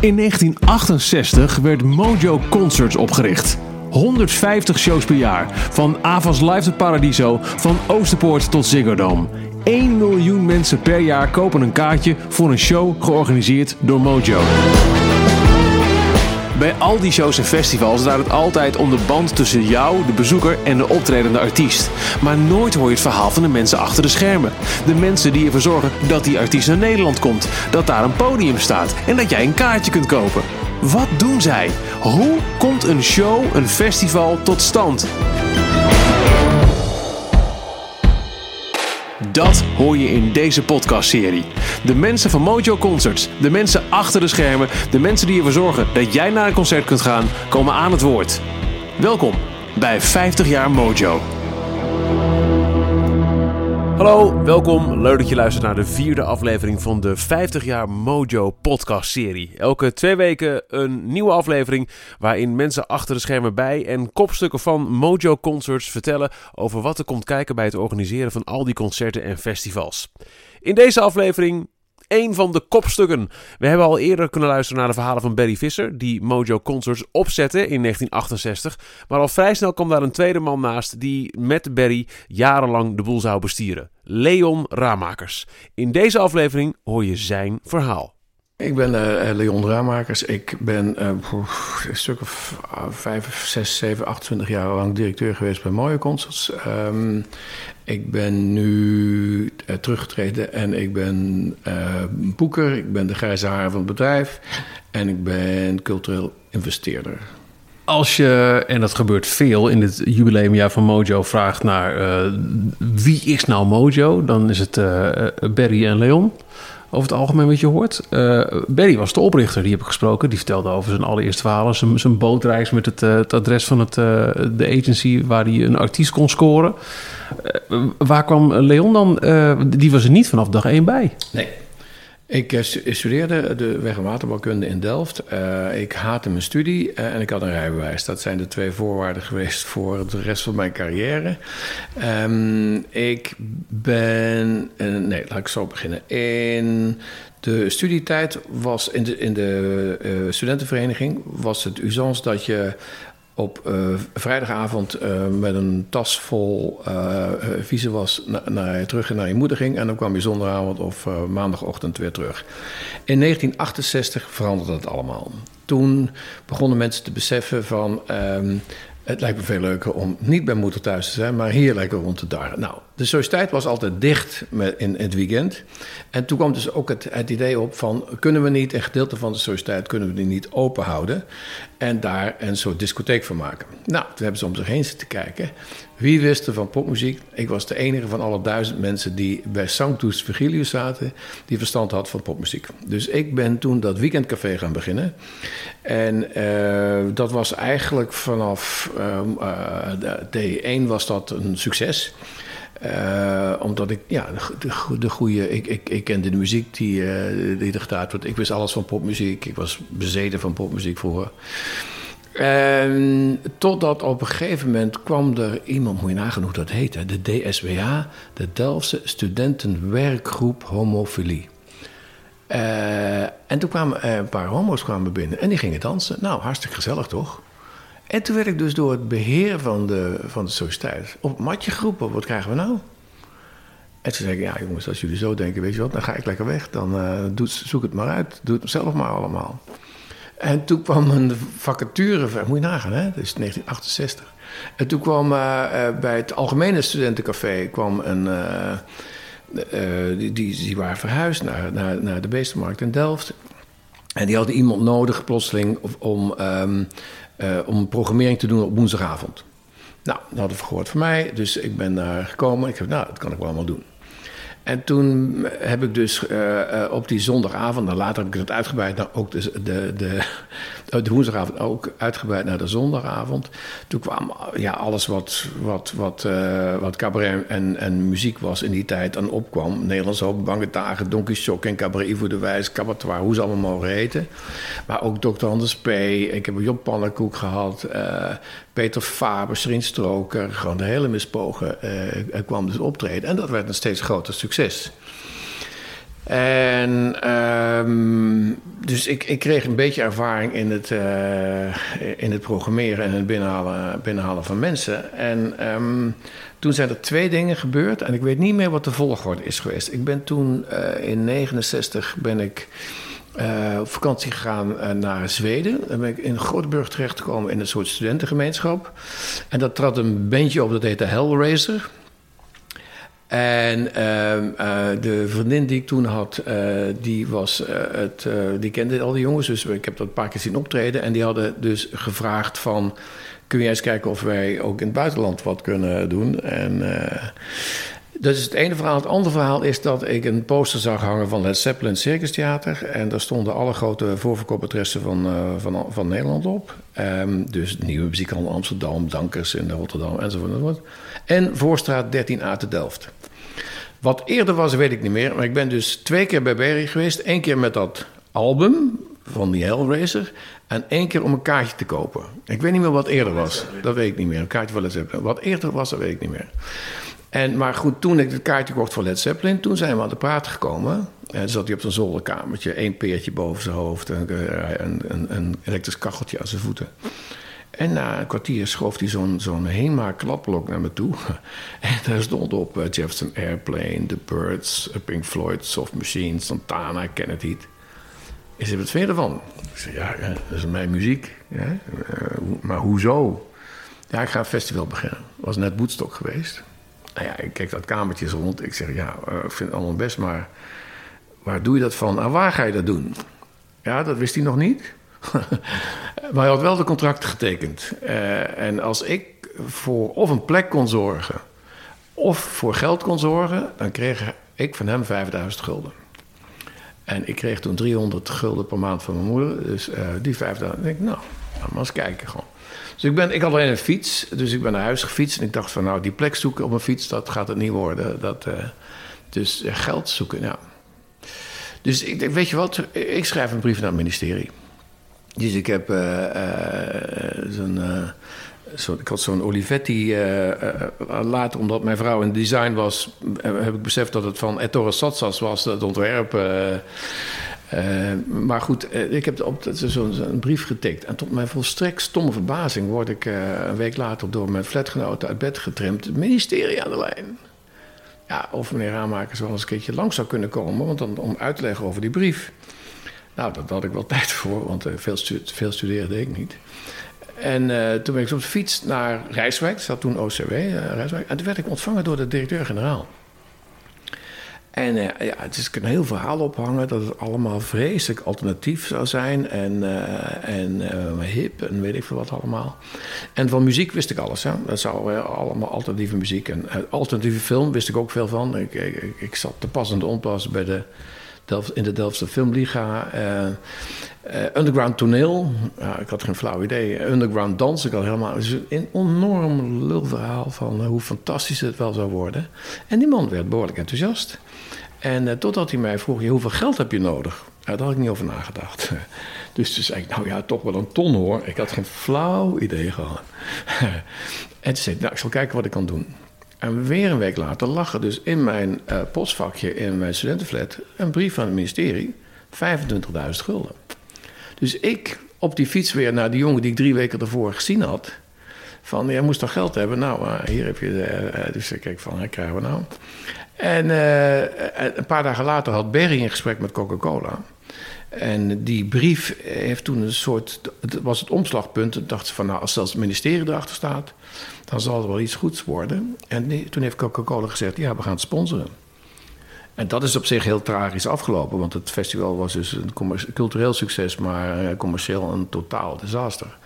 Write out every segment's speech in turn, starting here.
In 1968 werd Mojo Concerts opgericht. 150 shows per jaar. Van Avas Live tot Paradiso, van Oosterpoort tot Ziggo Dome. 1 miljoen mensen per jaar kopen een kaartje voor een show georganiseerd door Mojo. Bij al die shows en festivals draait het altijd om de band tussen jou, de bezoeker en de optredende artiest. Maar nooit hoor je het verhaal van de mensen achter de schermen. De mensen die ervoor zorgen dat die artiest naar Nederland komt, dat daar een podium staat en dat jij een kaartje kunt kopen. Wat doen zij? Hoe komt een show, een festival tot stand? Dat hoor je in deze podcastserie. De mensen van Mojo Concerts, de mensen achter de schermen, de mensen die ervoor zorgen dat jij naar een concert kunt gaan, komen aan het woord. Welkom bij 50 jaar Mojo. Hallo, welkom. Leuk dat je luistert naar de vierde aflevering van de 50 jaar Mojo podcast serie. Elke twee weken een nieuwe aflevering waarin mensen achter de schermen bij en kopstukken van Mojo Concerts vertellen over wat er komt kijken bij het organiseren van al die concerten en festivals. In deze aflevering een van de kopstukken. We hebben al eerder kunnen luisteren naar de verhalen van Barry Visser, die Mojo Concerts opzette in 1968. Maar al vrij snel kwam daar een tweede man naast die met Barry jarenlang de boel zou bestieren. Leon Ramakers. In deze aflevering hoor je zijn verhaal. Ik ben uh, Leon Raamakers. Ik ben uh, een stuk of vijf, zes, zeven, 28 jaar lang directeur geweest bij Mooie Concerts. Um, ik ben nu teruggetreden en ik ben boeker. Ik ben de grijze haar van het bedrijf. En ik ben cultureel investeerder. Als je, en dat gebeurt veel in het jubileumjaar van Mojo, vraagt naar wie is nou Mojo, dan is het Barry en Leon over het algemeen wat je hoort. Uh, Barry was de oprichter, die heb ik gesproken. Die vertelde over zijn allereerste verhalen. Zijn, zijn bootreis met het, uh, het adres van het, uh, de agency waar hij een artiest kon scoren. waar kwam Leon dan? die was er niet vanaf dag één bij. Nee. Ik studeerde de weg- en waterbouwkunde in Delft. Uh, ik haatte mijn studie uh, en ik had een rijbewijs. Dat zijn de twee voorwaarden geweest voor de rest van mijn carrière. Um, ik ben... Nee, laat ik zo beginnen. In de studietijd was in de, in de studentenvereniging... was het usance dat je op uh, vrijdagavond uh, met een tas vol uh, vieze was naar, terug naar je moeder ging. En dan kwam je zondagavond of maandagochtend weer terug. In 1968 veranderde dat allemaal. Toen begonnen mensen te beseffen van... Het lijkt me veel leuker om niet bij moeder thuis te zijn, maar hier lekker rond te darren. Nou, de sociëteit was altijd dicht in, het weekend. En toen kwam dus ook het, het, idee op van... kunnen we niet een gedeelte van de sociëteit kunnen we die niet open houden... en daar een soort discotheek van maken. Nou, toen hebben ze om zich heen zitten kijken. Wie wist er van popmuziek? Ik was de enige van alle duizend mensen die bij Sanctus Virgilius zaten... die verstand had van popmuziek. Dus ik ben toen dat weekendcafé gaan beginnen. En uh, dat was eigenlijk vanaf uh, uh, D1 was dat een succes... Uh, omdat ik, ja, de, de, de goede. Ik, ik, ik kende de muziek die, die er gedaan wordt. Ik wist alles van popmuziek. Ik was bezeten van popmuziek vroeger. En totdat op een gegeven moment kwam er iemand, moet je nagaan hoe dat heette, de DSWA, de Delftse Studentenwerkgroep Homofilie. Uh, en toen kwamen een paar homo's kwamen binnen en die gingen dansen. Nou, hartstikke gezellig toch? En toen werd ik dus door het beheer van de, van de sociëteit op matje geroepen. Wat krijgen we nou? En toen zei ik, ja jongens, als jullie zo denken, weet je wat, dan ga ik lekker weg. Dan doe, zoek het maar uit. Doe het zelf maar allemaal. En toen kwam een vacature, moet je nagaan, hè? dat is 1968. En toen kwam uh, bij het Algemene Studentencafé kwam een... Uh, die, die, waren verhuisd naar, naar, naar de Beestenmarkt in Delft. En die hadden iemand nodig, plotseling, om... Uh, om programmering te doen op woensdagavond. Nou, dat hadden we gehoord van mij, dus ik ben daar gekomen. Ik heb, nou, dat kan ik wel allemaal doen. En toen heb ik dus uh, uh, op die zondagavond, later heb ik het uitgebreid naar ook de, de, de, de, woensdagavond ook uitgebreid naar de zondagavond. Toen kwam ja, alles wat, wat, wat, uh, wat cabaret en, en muziek was in die tijd dan opkwam. Nederlands Hoop, Bange Dagen, Donkey Shock en Cabaret Ivo de Wijs, Cabatoire, hoe ze allemaal mogen heten. Maar ook Dr. Anders P. Ik heb Job Pannenkoek gehad. Peter Faber, Srin Stroker, gewoon de hele mispogen kwam dus optreden. En dat werd een steeds groter succes. En ehm, dus ik, ik kreeg een beetje ervaring in het, uh, in het programmeren en het binnenhalen, binnenhalen van mensen. En ehm, toen zijn er twee dingen gebeurd en ik weet niet meer wat de volgorde is geweest. Ik ben toen uh, in 69 ben ik uh, op vakantie gegaan naar Zweden. Dan ben ik in Grootburg terechtgekomen in een soort studentengemeenschap. En dat trad een bandje op, dat heette Hellraiser. En uh, de vriendin die ik toen had, die, was, het, die kende al die jongens. Dus ik heb dat een paar keer zien optreden. En die hadden dus gevraagd van... kun jij eens kijken of wij ook in het buitenland wat kunnen doen? En dat is het ene verhaal. Het andere verhaal is dat ik een poster zag hangen van het Zeppelin Circus Theater. En daar stonden alle grote voorverkoopadressen van, van, van Nederland op. Um, dus Nieuwe Muziekhandel Amsterdam, Dankers in Rotterdam enzovoort, enzovoort. En Voorstraat 13a te Delft. Wat eerder was, weet ik niet meer. Maar ik ben dus twee keer bij Berry geweest. Eén keer met dat album van die Hellraiser. En één keer om een kaartje te kopen. Ik weet niet meer wat eerder was. Dat weet ik niet meer. Een kaartje van Led Zeppelin. Wat eerder was, dat weet ik niet meer. En, maar goed, toen ik het kaartje kocht voor Led Zeppelin, toen zijn we aan de praten gekomen. En zat hij op zijn zolderkamertje, één peertje boven zijn hoofd, een, een, een, een elektrisch kacheltje aan zijn voeten. En na een kwartier schoof hij zo'n zo'n HEMA-klapblok naar me toe. En daar stond op uh, Jefferson Airplane, The Birds, Pink Floyd, Soft Machine, Santana, Kennedy. Is er wat je ervan? Ik zei, ja, dat is mijn muziek. Ja. Uh, maar hoezo? Ja, ik ga een festival beginnen. was net Woodstock geweest. Nou ja, ik kijk dat kamertje rond. Ik zeg, ja, ik vind het allemaal best, maar waar doe je dat van? En waar ga je dat doen? Ja, dat wist hij nog niet. maar hij had wel de contract getekend. Uh, en als ik voor of een plek kon zorgen... of voor geld kon zorgen... dan kreeg ik van hem 5000 gulden. En ik kreeg toen 300 gulden per maand van mijn moeder. Dus uh, die 5000... denk ik, nou, maar eens kijken gewoon. Dus ik, ben, ik had alleen een fiets, dus ik ben naar huis gefietst. En ik dacht van, nou, die plek zoeken op een fiets, dat gaat het niet worden. Dat, uh, dus geld zoeken, ja. Dus ik denk, weet je wat, ik schrijf een brief naar het ministerie. Dus ik heb uh, zo'n... Zo, ik had zo'n Olivetti. later, omdat mijn vrouw in design was, heb ik beseft dat het van Ettore Satsas was, het ontwerp. Maar goed, ik heb op zo'n zo brief getikt. En tot mijn volstrekt stomme verbazing word ik een week later door mijn flatgenoten uit bed getrimd. Het ministerie aan de lijn. Ja, of meneer Aanmakers wel eens een keertje langs zou kunnen komen. Want dan, om uit te leggen over die brief. Nou, daar had ik wel tijd voor, want veel, stu veel studeerde ik niet. En toen ben ik op de fiets naar Rijswijk. Dat zat toen OCW, Rijswijk. En toen werd ik ontvangen door de directeur-generaal. En ja, het is een heel verhaal ophangen dat het allemaal vreselijk alternatief zou zijn. En, en hip en weet ik veel wat allemaal. En van muziek wist ik alles. Hè? Dat zou allemaal alternatieve muziek. En alternatieve film wist ik ook veel van. Ik, ik, ik zat te pas en te onpas bij de In de Delftse Filmliga. underground toneel. Ik had geen flauw idee. Underground dans. Ik had helemaal een enorm lulverhaal van hoe fantastisch het wel zou worden. En die man werd behoorlijk enthousiast. En totdat hij mij vroeg, hoeveel geld heb je nodig? Daar had ik niet over nagedacht. Dus toen zei ik, nou ja, toch wel een ton hoor. Ik had geen flauw idee gehad. en toen zei ik, nou, ik zal kijken wat ik kan doen. En weer een week later lag er dus in mijn uh, postvakje in mijn studentenflat... een brief van het ministerie, 25.000 gulden. Dus ik op die fiets weer naar die jongen die ik drie weken ervoor gezien had... van, jij moest toch geld hebben? Nou, uh, hier heb je... Uh, dus ik kijk van, wat krijgen we nou? En een paar dagen later had Berry een gesprek met Coca-Cola. En die brief heeft toen een soort. Het was het omslagpunt. Toen dacht ze van, nou, als zelfs het ministerie erachter staat, dan zal er wel iets goeds worden. En toen heeft Coca-Cola gezegd: ja, we gaan het sponsoren. En dat is op zich heel tragisch afgelopen, want het festival was dus een cultureel succes, maar commercieel een totaal disaster.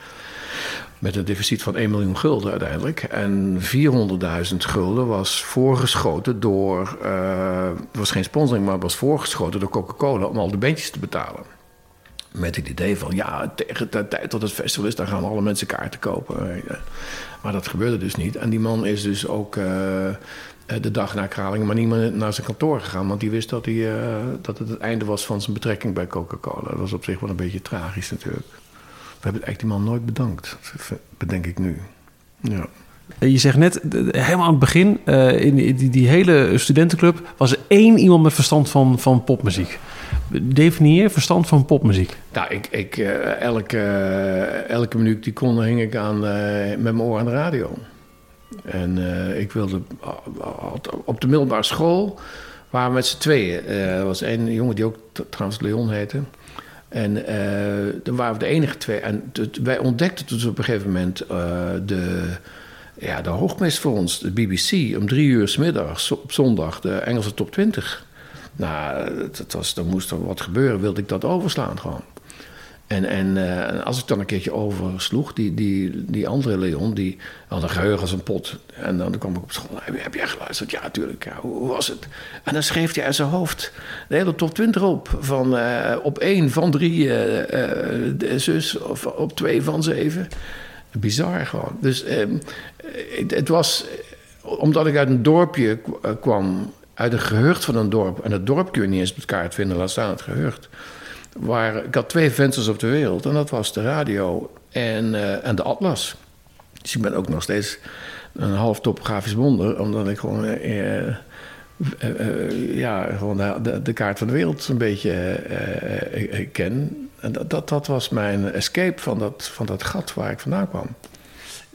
Met een deficit van 1 miljoen gulden uiteindelijk. En 400.000 gulden was voorgeschoten door. Uh, was geen sponsoring, maar was voorgeschoten door Coca-Cola om al de bandjes te betalen. Met het idee van ja, tegen de tijd dat het festival is, dan gaan alle mensen kaarten kopen. Maar dat gebeurde dus niet. En die man is dus ook uh, de dag na Kralingen maar niet meer naar zijn kantoor gegaan. Want die wist dat, hij, uh, dat het het einde was van zijn betrekking bij Coca-Cola. Dat was op zich wel een beetje tragisch natuurlijk. We hebben eigenlijk die man nooit bedankt, bedenk ik nu. Ja. Je zegt net, helemaal aan het begin, in die, die, hele studentenclub... was er één iemand met verstand van, van popmuziek. Definieer verstand van popmuziek. Nou, ik, ik, elke, elke minuut die kon, hing ik aan, met mijn oor aan de radio. En ik wilde op de middelbare school waren we met z'n tweeën. er was een jongen die ook trouwens Leon heette. En uh, dan waren we de enige twee. En wij ontdekten dus op een gegeven moment uh, de, ja, de hoogmis voor ons, de BBC, om drie uur s middags op zondag, de Engelse top 20. Nou, dat was, er moest er wat gebeuren, wilde ik dat overslaan gewoon. En, en uh, als ik dan een keertje oversloeg, die, die, die andere Leon, die had een geheugen als een pot. En dan kwam ik op school, heb, jij geluisterd? Ja, natuurlijk. Ja, hoe, was het? En dan schreef hij uit zijn hoofd de hele top 20 op. Van, uh, op één van drie uh, zus, of op twee van zeven. Bizar gewoon. Dus ehm, het, het, was, omdat ik uit een dorpje kwam, uit een gehucht van een dorp. En het dorp kun je niet eens met kaart vinden, laat staan het gehucht Waar, ik had twee vensters op de wereld. En dat was de radio en, uh, en de atlas. Dus ik ben ook nog steeds een half topografisch wonder. Omdat ik gewoon... Uh, uh, ja, gewoon de, de, kaart van de wereld een beetje ken. En dat, dat, dat was mijn escape van dat, van dat gat waar ik vandaan kwam.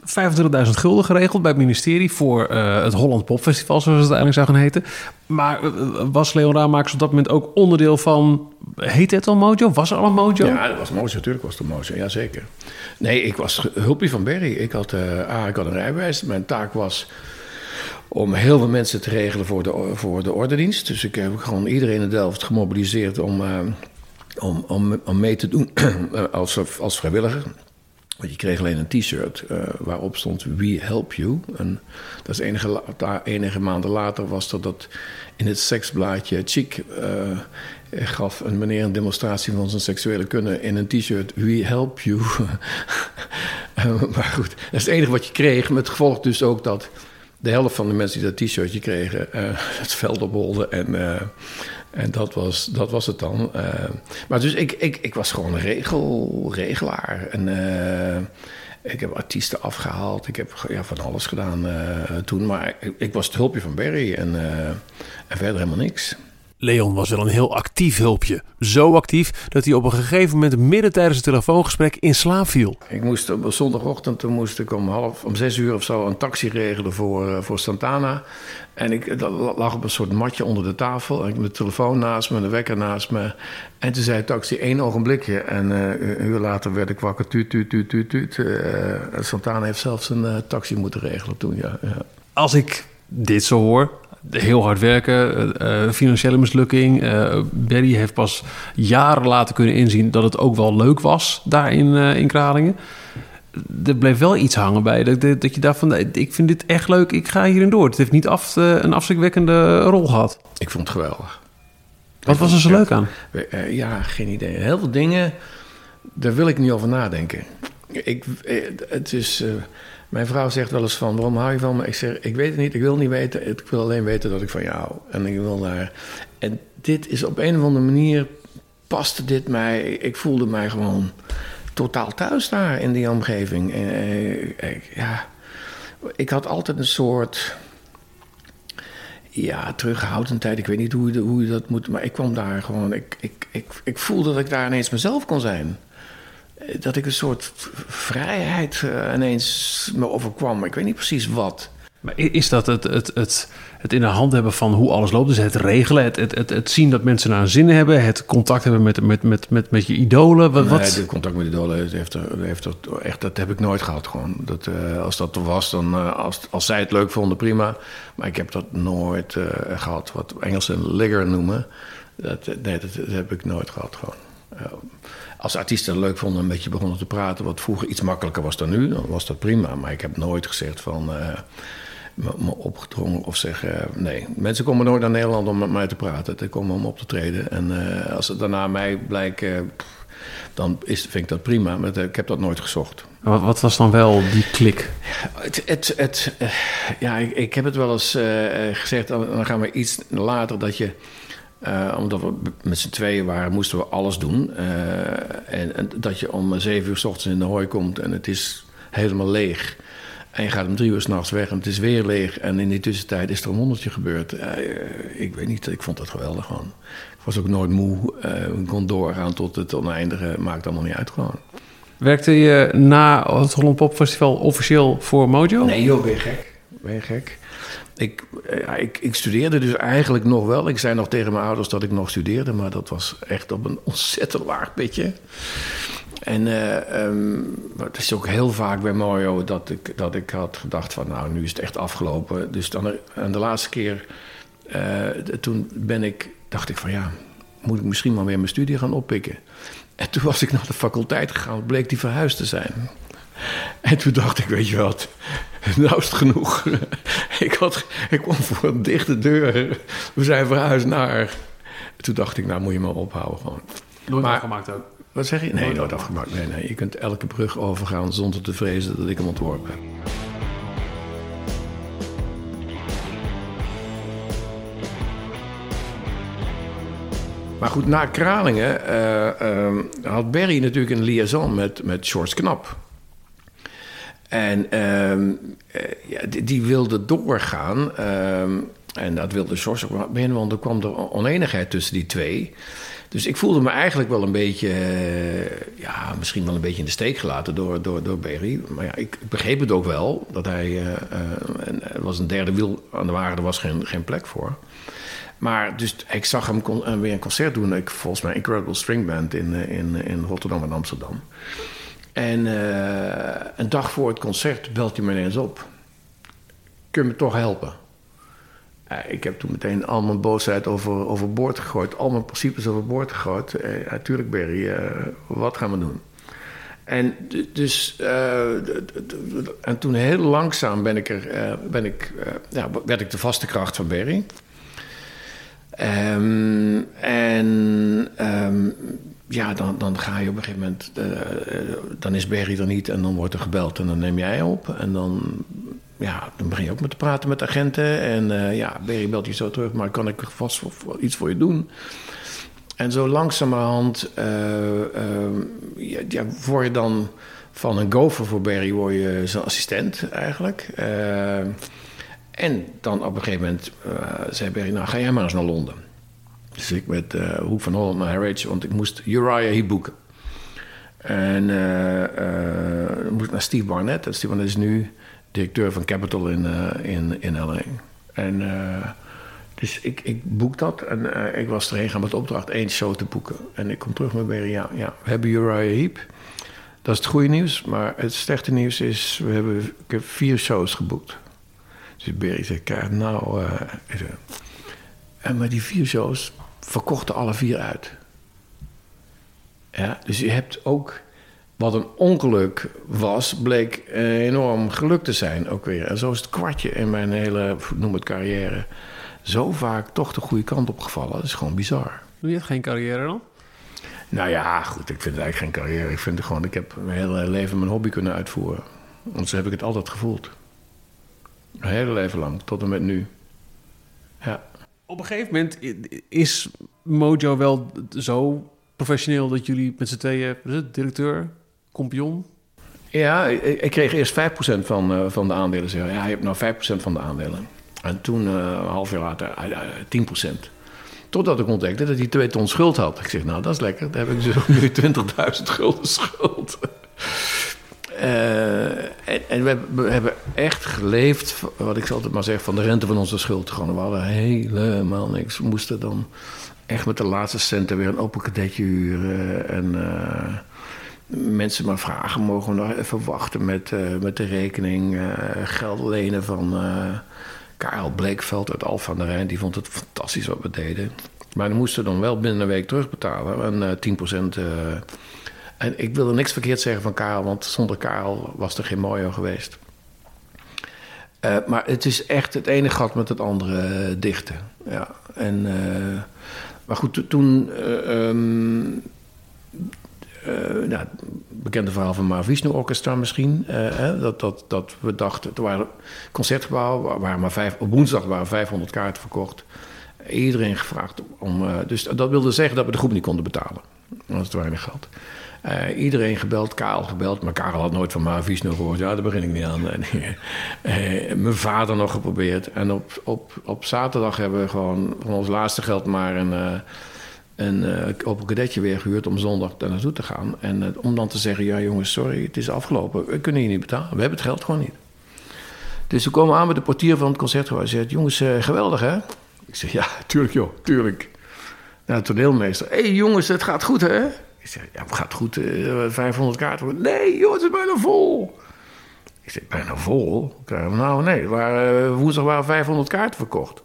25.000 gulden geregeld bij het ministerie voor uh, het Holland Popfestival, zoals het uiteindelijk zou gaan heten. Maar uh, was Leon Raamakers op dat moment ook onderdeel van, heet het al Mojo? Was er al een Mojo? Ja, dat was Mojo, natuurlijk was het Mojo, ja zeker. Nee, ik was hulpje van Berry. Ik had, uh, ik had een rijbewijs. Mijn taak was om heel veel mensen te regelen voor de, voor de ordendienst. Dus ik heb gewoon iedereen in Delft gemobiliseerd om, om, om, om mee te doen als, als vrijwilliger. Want je kreeg alleen een t-shirt uh, waarop stond We Help You. En dat is enige, enige maanden later was er dat in het seksblaadje Chic uh, gaf een meneer een demonstratie van zijn seksuele kunnen in een t-shirt We Help You. uh, maar goed, dat is het enige wat je kreeg. Met gevolg dus ook dat de helft van de mensen die dat t-shirtje kregen het veld en en dat was, dat was het dan. Uh, maar dus ik, ik, ik was gewoon een regel, regelaar. En uh, ik heb artiesten afgehaald. Ik heb ja, van alles gedaan uh, toen. Maar ik, ik, was het hulpje van Barry en, en verder helemaal niks. Leon was wel een heel actief hulpje. Zo actief dat hij op een gegeven moment midden tijdens het telefoongesprek in slaap viel. Ik moest op zondagochtend toen moest ik om half om zes uur of zo een taxi regelen voor, uh, voor Santana. En ik lag op een soort matje onder de tafel. En ik met de telefoon naast me, de wekker naast me. En toen zei de taxi één ogenblikje. En uh, een uur later werd ik wakker. Tuut, tuut, tuut, tuut, tuut. Uh, Santana heeft zelfs een taxi moeten regelen toen, ja, ja. Als ik dit zo hoor, heel hard werken, uh, financiële mislukking. Uh, Berry heeft pas jaren later kunnen inzien dat het ook wel leuk was daar in, uh, in Kralingen. Er bleef wel iets hangen bij. Dat, dat je dacht van, ik vind dit echt leuk, ik ga hierin door. Het heeft niet af, een afschrikwekkende rol gehad. Ik vond het geweldig. Wat was er zo leuk aan? Ja, geen idee. Heel veel dingen, daar wil ik niet over nadenken. Ik, het is... Mijn vrouw zegt wel eens van, waarom hou je van me? Ik zeg, ik weet het niet, ik wil niet weten. Ik wil alleen weten dat ik van jou hou. En ik wil daar... En dit is op een of andere manier, paste dit mij... Ik voelde mij gewoon totaal thuis daar in die omgeving. Eh, ik, ja, ik had altijd een soort... Ja, terughoudendheid. Ik weet niet hoe je, hoe dat moet... Maar ik kwam daar gewoon... Ik, ik, ik, ik voelde dat ik daar ineens mezelf kon zijn dat ik een soort vrijheid uh, ineens me overkwam. Ik weet niet precies wat. Maar is dat het, het, het, het in de hand hebben van hoe alles loopt? Dus het regelen, het, het, het, het zien dat mensen naar een zin hebben, het contact hebben met, met, met, met, met je idolen? Wat, nee, het contact met idolen heeft heeft echt, dat heb ik nooit gehad. Gewoon. Dat, uh, als dat er was, dan uh, als, als zij het leuk vonden, prima. Maar ik heb dat nooit gehad. Wat Engelsen ligger noemen, dat, nee, dat, dat, heb ik nooit gehad. Gewoon als artiesten het leuk vonden, een beetje begonnen te praten, wat vroeger iets makkelijker was dan nu, dan was dat prima. Maar ik heb nooit gezegd van uh, me, opgedrongen of zeggen. nee, mensen komen nooit naar Nederland om met mij te praten. Ze komen om op te treden. En uh, als het daarna mij blijkt, dan is, vind ik dat prima. Maar ik heb dat nooit gezocht. Wat, wat was dan wel die klik? Het, het, het, ja, ik, ik, heb het wel eens gezegd, dan gaan we iets later dat je uh, omdat we met z'n tweeën waren, moesten we alles doen. Uh, en, en, dat je om zeven uur s ochtends in de hooi komt en het is helemaal leeg. En je gaat om drie uur s'nachts weg en het is weer leeg. En in die tussentijd is er een wondertje gebeurd. ik weet niet, ik vond dat geweldig gewoon. Ik was ook nooit moe. ik kon doorgaan tot het oneindige. Maakt allemaal niet uit gewoon. Werkte je na het Holland Pop Festival officieel voor Mojo? Nee joh, ben je gek. Ben je gek. Ik, ik, ik, studeerde dus eigenlijk nog wel. Ik zei nog tegen mijn ouders dat ik nog studeerde, maar dat was echt op een ontzettend laag pitje. En uh, het is ook heel vaak bij Mojo dat ik, dat ik had gedacht van nou, nu is het echt afgelopen. Dus dan en de laatste keer, uh, toen ben ik, dacht ik van ja, moet ik misschien maar weer mijn studie gaan oppikken. En toen was ik naar de faculteit gegaan, bleek die verhuisd te zijn. En toen dacht ik, weet je wat, nou is het genoeg. ik, had, ik kwam voor een dichte deur. We zijn verhuisd naar... Toen dacht ik, nou moet je maar ophouden gewoon. Nooit maar, afgemaakt ook? Wat zeg je? Nee, nooit, afgemaakt. Nee, nee. Je kunt elke brug overgaan zonder te vrezen dat ik hem ontworpen heb. Maar goed, na Kralingen uh, uh, had Berry natuurlijk een liaison met, met George Knap. En uh, ja, die, wilde doorgaan. Ehm, en dat wilde George ook binnen, want er kwam er oneenigheid tussen die twee. Dus ik voelde me eigenlijk wel een beetje, uh, ja, misschien wel een beetje in de steek gelaten door, door, door Berry. Maar ja, ik, begreep het ook wel, dat hij, uh, was een derde wiel aan de wagen, er was geen, geen plek voor. Maar dus ik zag hem weer een concert doen, ik, volgens mij Incredible String Band in, in, in Rotterdam en Amsterdam. En uh, een dag voor het concert belt hij me ineens op. Kun je me toch helpen? Ik heb toen meteen al mijn boosheid over, overboord gegooid. Al mijn principes overboord gegooid. Uh, natuurlijk, Berry, wat gaan we doen? En dus, en toen heel langzaam ben ik er, ben ik, ja, werd ik de vaste kracht van Berry. Um, en um, ja, dan, dan ga je op een gegeven moment. Uh, dan is Berry er niet en dan wordt er gebeld en dan neem jij op. En dan, ja, dan begin je ook met te praten met agenten. En uh, ja, Berry belt je zo terug, maar kan ik vast iets voor je doen? En zo langzamerhand uh, ja, word je dan van een gopher voor Berry word je zijn assistent eigenlijk. en dan op een gegeven moment zei Berry, nou ga jij maar eens naar Londen. Dus ik met uh, Hoek van Holland naar Harwich, want ik moest Uriah Heep boeken. En uh, moest naar Steve Barnett. En Steve Barnett is nu directeur van Capital in, in, in LA. En dus ik, ik boek dat en ik was erheen gaan met opdracht één show te boeken. En ik kom terug met Berry, ja, ja, we hebben Uriah Heep. Dat is het goede nieuws. Maar het slechte nieuws is, we hebben ik heb vier shows geboekt. Dus Berry zegt, nou... en maar die vier shows, verkochten alle vier uit. Ja, dus je hebt ook wat een ongeluk was, bleek enorm geluk te zijn ook weer. En zo is het kwartje in mijn hele, noem het carrière, zo vaak toch de goede kant op gevallen. Dat is gewoon bizar. Doe je het geen carrière dan? Nou ja, goed, ik vind het eigenlijk geen carrière. Ik vind het gewoon, ik heb mijn hele leven mijn hobby kunnen uitvoeren. Want zo heb ik het altijd gevoeld. Mijn hele leven lang, tot en met nu. Op een gegeven moment is Mojo wel zo professioneel dat jullie met z'n tweeën, directeur, kompion? Ja, ik, kreeg eerst 5% van, uh, van de aandelen. Zeg. Ja, je hebt nou 5% van de aandelen. En toen, uh, een half jaar later, uh, 10%. Totdat ik ontdekte dat hij twee ton schuld had. Ik zeg, nou, dat is lekker. Dan heb ik dus nu 20.000 gulden schuld. Uh, en, we, hebben echt geleefd, wat ik altijd maar zeg, van de rente van onze schuld. Gewoon, we hadden helemaal niks. We moesten dan echt met de laatste centen weer een open kadetje huren. En uh, mensen maar vragen, mogen we nog even wachten met, uh, met de rekening. geld lenen van Karel Bleekveld uit Alphen aan de Rijn. Die vond het fantastisch wat we deden. Maar we moesten dan wel binnen een week terugbetalen. En 10% en ik wilde niks verkeerd zeggen van Karel, want zonder Karel was er geen mooier geweest. Uh, maar het is echt het ene gat met het andere uh, dichten. Ja. En, uh, maar goed, toen. Um, nou, bekende verhaal van Mahavishnu Orchestra misschien. Dat, dat, dat we dachten. Er waren concertgebouwen, waar maar vijf, op woensdag waren 500 kaarten verkocht. Iedereen gevraagd om. dus dat wilde zeggen dat we de groep niet konden betalen. Dat was te weinig geld. Uh, iedereen gebeld, Karel gebeld. Maar Karel had nooit van Mavis nog gehoord. Ja, daar begin ik niet aan. uh, mijn vader nog geprobeerd. En op, op, op zaterdag hebben we gewoon van ons laatste geld maar een, een, op een kadetje weer gehuurd om zondag daar naartoe te gaan. En om dan te zeggen: Ja, jongens, sorry, het is afgelopen. We kunnen je niet betalen. We hebben het geld gewoon niet. Dus we komen aan met de portier van het concert. Hij zegt: Jongens, geweldig hè? Ik zeg: Ja, tuurlijk joh, tuurlijk. Naar de toneelmeester. Hé hey, jongens, het gaat goed hè? Ik zeg, ja, het gaat goed, uh, eh, 500 kaarten. Nee, joh, het is bijna vol. Ik zeg, bijna vol? Nou, nee, waren, uh, woensdag waren 500 kaarten verkocht.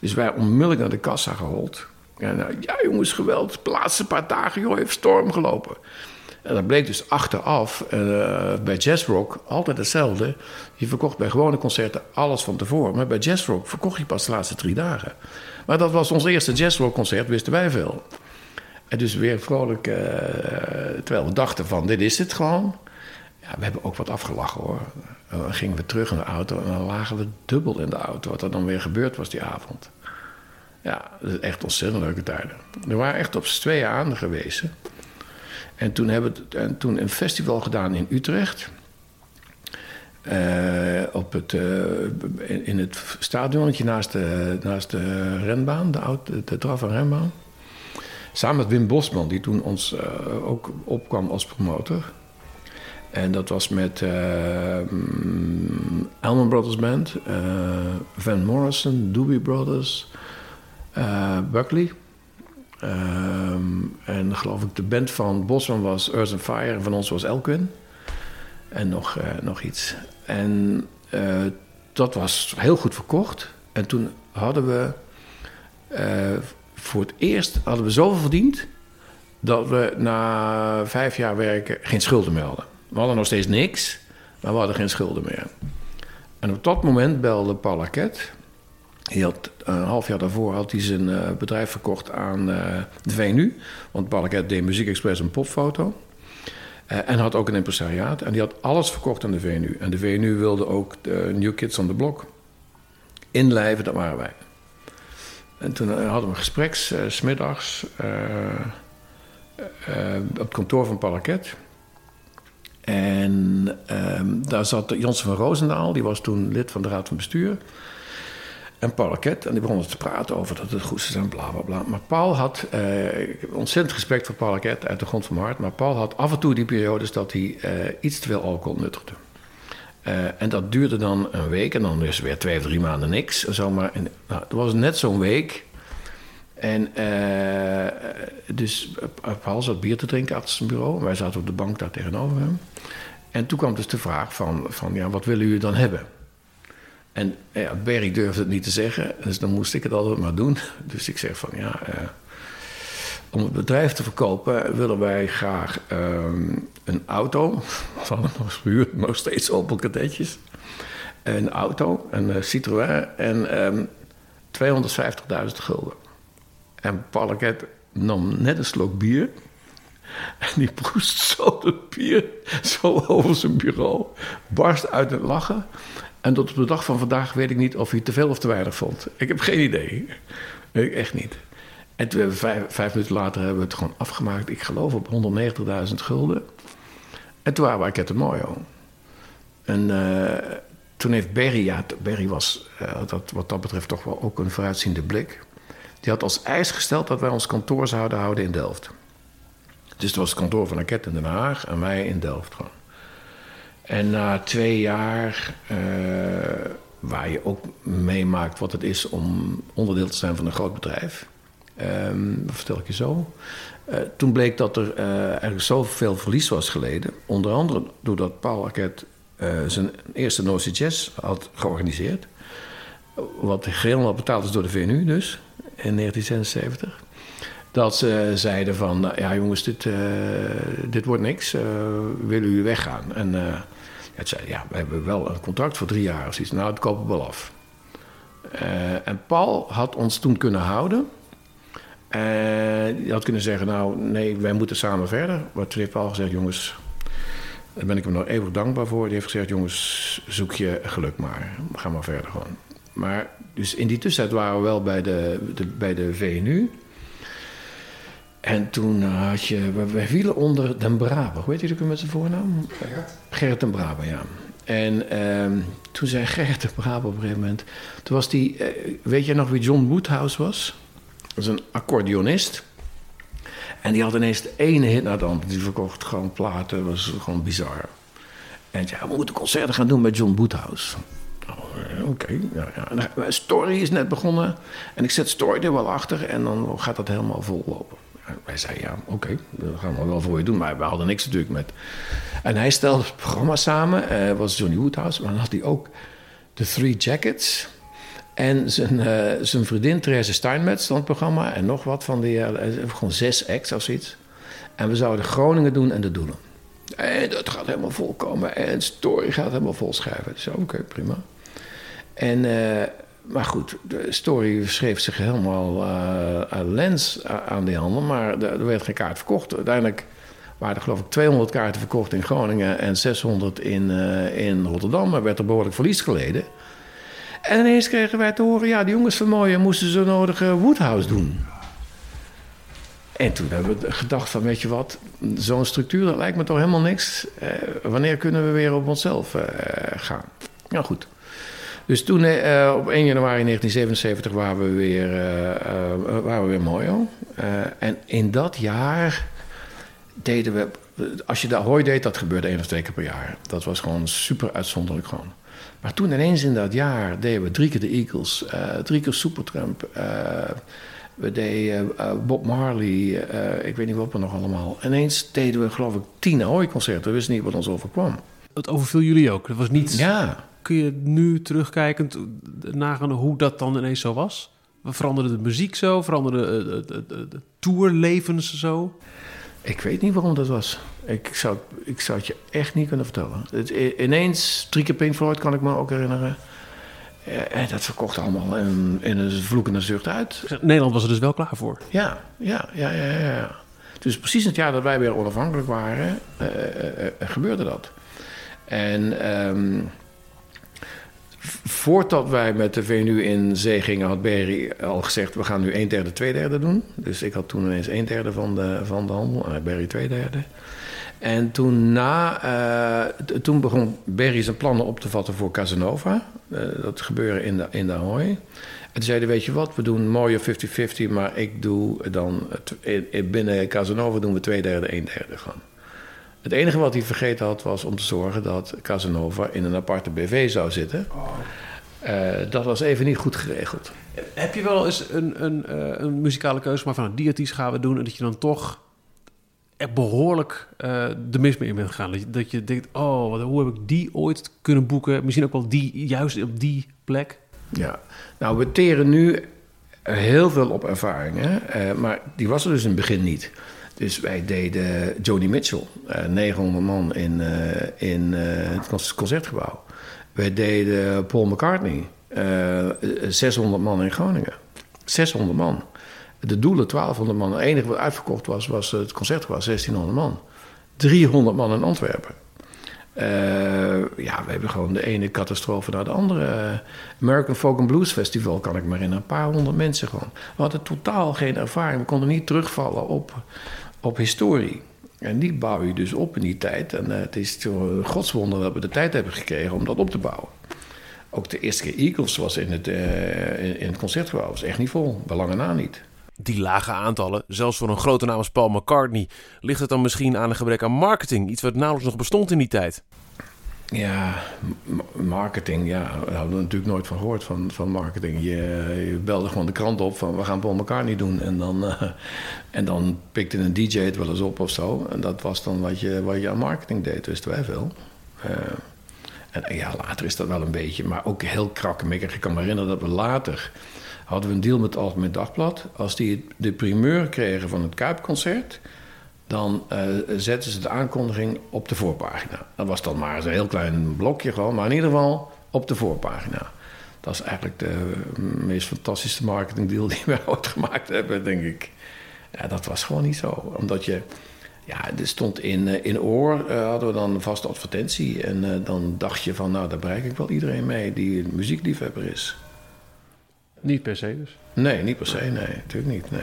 Dus wij onmiddellijk naar de kassa gehold. En, uh, ja, jongens, geweld. De laatste paar dagen, joh, heeft storm gelopen. En dat bleek dus achteraf uh, bij Jazzrock altijd hetzelfde. Je verkocht bij gewone concerten alles van tevoren. Maar bij Jazzrock verkocht je pas de laatste drie dagen. Maar dat was ons eerste Jazzrock concert, wisten wij veel. En dus weer vrolijk, uh, terwijl we dachten van dit is het gewoon. Ja, we hebben ook wat afgelachen hoor. Dan gingen we terug in de auto en dan lagen we dubbel in de auto. Wat er dan weer gebeurd was die avond. Ja, dat is echt ontzettend leuke tijden. We waren echt op z'n tweeën aan geweest. En toen hebben we en toen een festival gedaan in Utrecht. Uh, op het, uh, in, het stadionnetje naast de, naast de renbaan, de, oude, de draf- en renbaan. Samen met Wim Bosman, die toen ons uh, ook opkwam als promotor. En dat was met uh, Elman Brothers Band, uh, Van Morrison, Doobie Brothers, Buckley. Um, en geloof ik, de band van Bosman was Earth and Fire en van ons was Elquin. En nog, nog iets. En dat was heel goed verkocht. En toen hadden we voor het eerst hadden we zoveel verdiend dat we na vijf jaar werken geen schulden meer hadden. We hadden nog steeds niks, maar we hadden geen schulden meer. En op dat moment belde Paul. Hij had, een half jaar daarvoor had hij zijn uh, bedrijf verkocht aan uh, de VNU. Want Paul deed Muziek Express een popfoto. En had ook een impresariaat. En die had alles verkocht aan de VNU. En de VNU wilde ook de New Kids on the Block inlijven, dat waren wij. En toen eh, hadden we een gesprek, uh, smiddags, uh, op het kantoor van Paraket. En ehm, daar zat Jansen van Roosendaal, die was toen lid van de Raad van Bestuur. En Paraket, en die begonnen te praten over dat het goed zou zijn, bla bla bla. Maar Paul had ontzettend respect voor Paraket uit de grond van mijn hart. Maar Paul had af en toe die periodes dat hij iets te veel alcohol nuttigde. Uh, en dat duurde dan een week en dan is weer twee of drie maanden niks. Zomaar. En, nou, het was net zo'n week. En uh, dus Paul zat bier te drinken achter zijn bureau. Wij zaten op de bank daar tegenover hem. En toen kwam dus de vraag van, van ja, wat willen jullie dan hebben? En ja, Berry durfde het niet te zeggen. Dus dan moest ik het altijd maar doen. Dus ik zeg van ja, om het bedrijf te verkopen willen wij graag um, een auto. Hadden nog gehuurd, nog steeds Opel kadetjes. Een auto, een uh, Citroën en um, 250.000 gulden. En Paulaket nam net een slok bier. En die proest zo het bier zo over zijn bureau. Barst uit het lachen. En tot op de dag van vandaag weet ik niet of hij te veel of te weinig vond. Ik heb geen idee. Echt niet. En toen vijf, vijf, minuten later hebben we het gewoon afgemaakt. Ik geloof op 190.000 gulden. En toen waren wij Ket Mojo. En toen heeft Berry, ja, Berry was uh, dat, wat dat betreft toch wel ook een vooruitziende blik. Die had als eis gesteld dat wij ons kantoor zouden houden in Delft. Dus het was het kantoor van Aket in Den Haag en wij in Delft gewoon. En na twee jaar, uh, waar je ook meemaakt wat het is om onderdeel te zijn van een groot bedrijf Um, dat vertel ik je zo. Uh, toen bleek dat er uh, eigenlijk zoveel verlies was geleden. Onder andere doordat Paul Arquette uh, zijn eerste Noordse Jazz had georganiseerd. Wat geheel al betaald is door de VNU dus, in 1976. Dat ze zeiden van, nou, ja jongens, dit, dit wordt niks. willen jullie weggaan? En het zei, ja, we hebben wel een contract voor drie jaar. Of iets. Nou, dat kopen we wel af. en Paul had ons toen kunnen houden... Uh, je had kunnen zeggen, nou nee, wij moeten samen verder. Maar toen heeft Paul gezegd, jongens, daar ben ik hem nog eeuwig dankbaar voor. Die heeft gezegd, jongens, zoek je geluk maar. Ga maar verder gewoon. Maar dus in die tussentijd waren we wel bij de, de bij de VNU. En toen had je, we, we vielen onder Den Braber. Hoe heet hij ook met zijn voornaam? Gerrit. Gerrit Den Braber, ja. En ehm, toen zei Gerrit Den Braber op een gegeven moment... Toen was die, eh, weet je nog wie John Woodhouse was? Dat een accordeonist. En die had ineens de ene hit naar de andere. Die verkocht gewoon platen, dat was gewoon bizar. En ja, we moeten concerten gaan doen met John Woodhouse. Oh, Oké, ja, Story is net begonnen. En ik zet Story er wel achter en dan gaat dat helemaal vollopen. En wij zeiden, ja, oké, dat gaan we wel voor je doen. Maar we hadden niks natuurlijk met... En hij stelde het programma samen, eh, was Johnny Woodhouse. Maar dan had hij ook de Three Jackets... En zijn, eh, zijn vriendin Therese Steinmetz stond programma. En nog wat van die, eh, gewoon zes acts of zoiets. En we zouden Groningen doen en de Doelen. En dat gaat helemaal volkomen. En Story gaat helemaal vol schrijven. Dus oké, prima. En, eh, maar goed, de Story schreef zich helemaal lens aan die handel. Maar er, er werd geen kaart verkocht. Uiteindelijk waren er geloof ik 200 kaarten verkocht in Groningen... en 600 in, in Rotterdam. Er werd er behoorlijk verlies geleden. En ineens kregen wij te horen... ja, die jongens van Mooien moesten zo nodig Woodhouse doen. En toen hebben we gedacht van, weet je wat, zo'n structuur dat lijkt me toch helemaal niks. Eh, wanneer kunnen we weer op onszelf uh, gaan? Nou goed. Dus toen uh, op 1 januari 1977 waren we weer, waren we weer en in dat jaar deden we, als je de Ahoy deed, dat gebeurde één of twee keer per jaar. Dat was gewoon super uitzonderlijk gewoon. Maar toen ineens in dat jaar deden we drie keer de Eagles, drie keer Supertramp... We deden uh, Bob Marley, uh, ik weet niet wat we nog allemaal. Ineens deden we geloof ik tien Ahoy-concerten. We wisten niet wat ons overkwam. Het overviel jullie ook? Dat was niet... Ja. Kun je nu terugkijkend nagaan hoe dat dan ineens zo was? Veranderde de muziek zo? Veranderde de, de, de tourlevens zo? Ik weet niet waarom dat was. Ik zou, ik zou het je echt niet kunnen vertellen. Het, ineens, drie keer Pink Floyd kan ik me ook herinneren. En dat verkocht allemaal in, in een vloekende zucht uit. Nederland was er dus wel klaar voor. Ja, ja, ja, ja. ja. Dus precies het jaar dat wij weer onafhankelijk waren, uh, uh, gebeurde dat. En um, voordat wij met de VNU in zee gingen, had Berry al gezegd: we gaan nu een derde, twee derde doen. Dus ik had toen ineens een derde van de, van de handel, en Berry twee derde. En toen, na, uh, toen begon Berry zijn plannen op te vatten voor Casanova. Uh, dat gebeurde in de, in de Ahoy. En toen zeiden, weet je wat, we doen mooie 50-50... maar ik doe dan, binnen Casanova doen we twee derde, een derde gaan. Het enige wat hij vergeten had, was om te zorgen dat Casanova in een aparte BV zou zitten. Uh, dat was even niet goed geregeld. Heb je wel eens een, een, een muzikale keuze maar van die gaan we doen... en dat je dan toch er behoorlijk uh, de mis mee in gegaan. Dat je, dat je denkt, oh, wat, hoe heb ik die ooit kunnen boeken? Misschien ook wel die, juist op die plek. Ja, nou, we teren nu heel veel op ervaring. Hè? Uh, maar die was er dus in het begin niet. Dus wij deden Joni Mitchell, uh, 900 man in, in het concertgebouw. Wij deden Paul McCartney, 600 man in Groningen. 600 man. De doelen 1200 man. Het enige wat uitverkocht was, was het concertgebouw, 1600 man. 300 man in Antwerpen. Uh, ja, we hebben gewoon de ene catastrofe naar de andere. American Folk and Blues Festival kan ik me herinneren. Een paar honderd mensen gewoon. We hadden totaal geen ervaring. We konden niet terugvallen op, op historie. En die bouw je dus op in die tijd. En uh, het is een godswonder dat we de tijd hebben gekregen om dat op te bouwen. Ook de eerste keer Eagles was in het, in, in het concertgebouw. was echt niet vol. Belangen na niet die lage aantallen, zelfs voor een grote naam als Paul McCartney, ligt het dan misschien aan een gebrek aan marketing? Iets wat nauwelijks nog bestond in die tijd. Ja, marketing, ja. Daar hadden we natuurlijk nooit van gehoord van, van marketing. Je, belde gewoon de krant op van we gaan Paul McCartney doen. En dan, uh, en dan pikte een DJ het wel eens op of zo. En dat was dan wat je, wat je aan marketing deed, wisten wij veel. Uh, en ja, later is dat wel een beetje, maar ook heel krakkemikkig. Ik kan me herinneren dat we later hadden we een deal met het Algemeen Dagblad. Als die de primeur kregen van het Kuipconcert, dan uh, zetten ze de aankondiging op de voorpagina. Dat was dan maar een heel klein blokje gewoon, maar in ieder geval op de voorpagina. Dat is eigenlijk de meest fantastische marketingdeal die wij ooit gemaakt hebben, denk ik. Ja, dat was gewoon niet zo. Omdat je, ja, er stond in, eh, in Oor, hadden we dan een vaste advertentie. En dan dacht je van, nou, daar bereik ik wel iedereen mee die muziekliefhebber is. Niet per se dus? Nee, niet per se, nee. Natuurlijk niet, nee.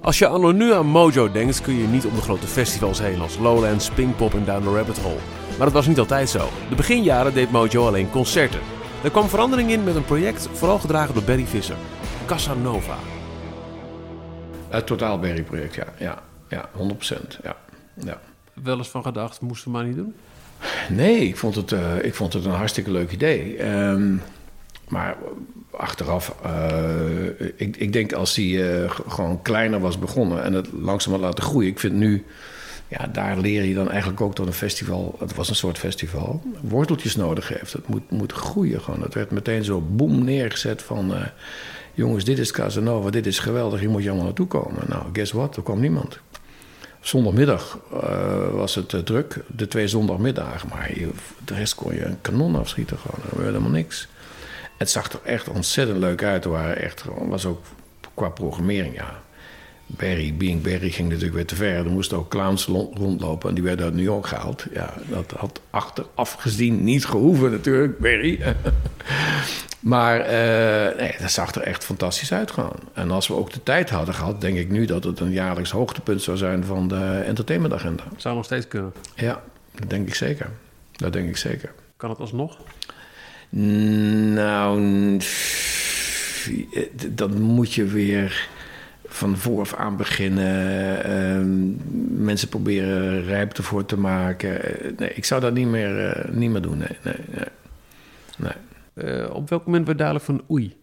Als je anno nu aan Mojo denkt, kun je niet om de grote festivals heen als Lowlands, Pinkpop en Down the Rabbit Hole. Maar dat was niet altijd zo. De beginjaren deed Mojo alleen concerten. Er kwam verandering in met een project, vooral gedragen door Barry Visser. Casanova. Het Totaal Barry project, ja. Ja, ja 100%. Ja. ja. Wel eens van gedacht, moesten we maar niet doen? Nee, ik vond het, uh, ik vond het een hartstikke leuk idee. Um, maar achteraf, uh, ik, denk als hij uh, gewoon kleiner was begonnen en het langzaam had laten groeien. Ik vind nu, ja, daar leer je dan eigenlijk ook tot een festival. Het was een soort festival. Worteltjes nodig heeft. Het moet, moet groeien gewoon. Het werd meteen zo boem neergezet van. Uh, jongens, dit is Casanova, dit is geweldig, hier moet je allemaal naartoe komen. Nou, guess what? Er kwam niemand. Zondagmiddag was het druk, de twee zondagmiddagen. Maar de rest kon je een kanon afschieten gewoon. Er helemaal niks. Het zag er echt ontzettend leuk uit. Er waren echt, was ook qua programmering, ja. Barry, Being Barry ging natuurlijk weer te ver. Er moesten ook clowns rondlopen en die werden uit New York gehaald. Ja, dat had achteraf gezien niet gehoeven natuurlijk, Barry. maar uh, nee, dat zag er echt fantastisch uit gewoon. En als we ook de tijd hadden gehad, denk ik nu dat het een jaarlijks hoogtepunt zou zijn van de entertainmentagenda. Zou nog steeds kunnen? Ja, dat denk ik zeker. Dat denk ik zeker. Kan het alsnog? Nou, dan moet je weer van vooraf aan beginnen. Uh, mensen proberen rijp ervoor te maken. Nee, ik zou dat niet meer, uh, niet meer doen. Nee, nee, nee. nee. Uh, op welk moment werd duidelijk van oei?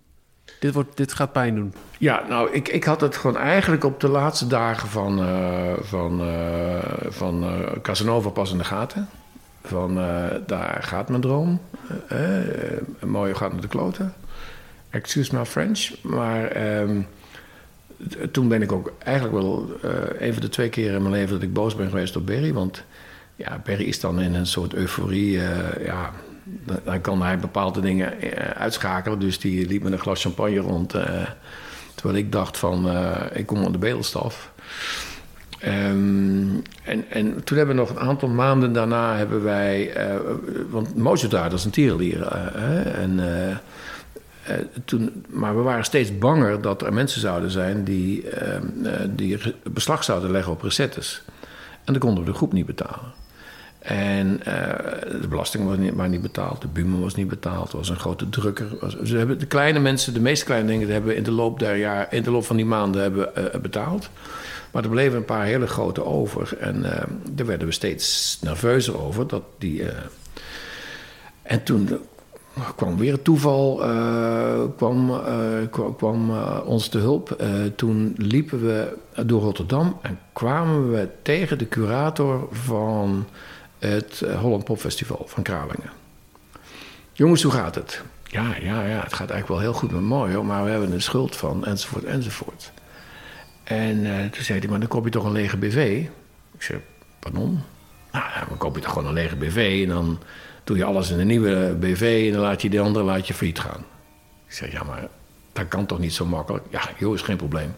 Dit, wordt, dit gaat pijn doen. Ja, nou, ik, ik had het gewoon eigenlijk op de laatste dagen van, van, van Casanova pas in de gaten. Van daar gaat mijn droom. een mooie gaat naar de kloten. Excuse my French. Maar um, toen ben ik ook eigenlijk wel uh, een van de twee keer in mijn leven dat ik boos ben geweest op Berry. Want ja, Berry is dan in een soort euforie. Uh, ja, dan kan hij bepaalde dingen uh, uitschakelen. Dus die liep met een glas champagne rond. terwijl ik dacht van, ik kom aan de bedelstaf. Um, en, en toen hebben we nog een aantal maanden daarna hebben wij... want Mozart dat is een tierenlier. en uh, toen, maar we waren steeds banger dat er mensen zouden zijn die, uh, die beslag zouden leggen op recettes. En dan konden we de groep niet betalen. En de belasting was niet, maar niet betaald, de bumen was niet betaald, er was een grote drukker. Hebben de kleine mensen, de meest kleine dingen, hebben in de loop der jaar, in de loop van die maanden hebben, betaald. Maar er bleven een paar hele grote over. En daar werden we steeds nerveuzer over. Dat die, en toen kwam weer het toeval, uh, kwam, kwam ons te hulp. toen liepen we door Rotterdam en kwamen we tegen de curator van het Holland Pop Festival van Kralingen. Jongens, hoe gaat het? Ja, ja, ja, het gaat eigenlijk wel heel goed met mooi maar we hebben een schuld van, enzovoort, enzovoort. En toen zei hij, maar dan koop je toch een lege BV? Ik zei, pardon? Nou, dan koop je toch gewoon een lege BV en dan doe je alles in een nieuwe BV en dan laat je de andere laat je failliet gaan. Ik zeg, ja, maar dat kan toch niet zo makkelijk? Ja, joh, is geen probleem.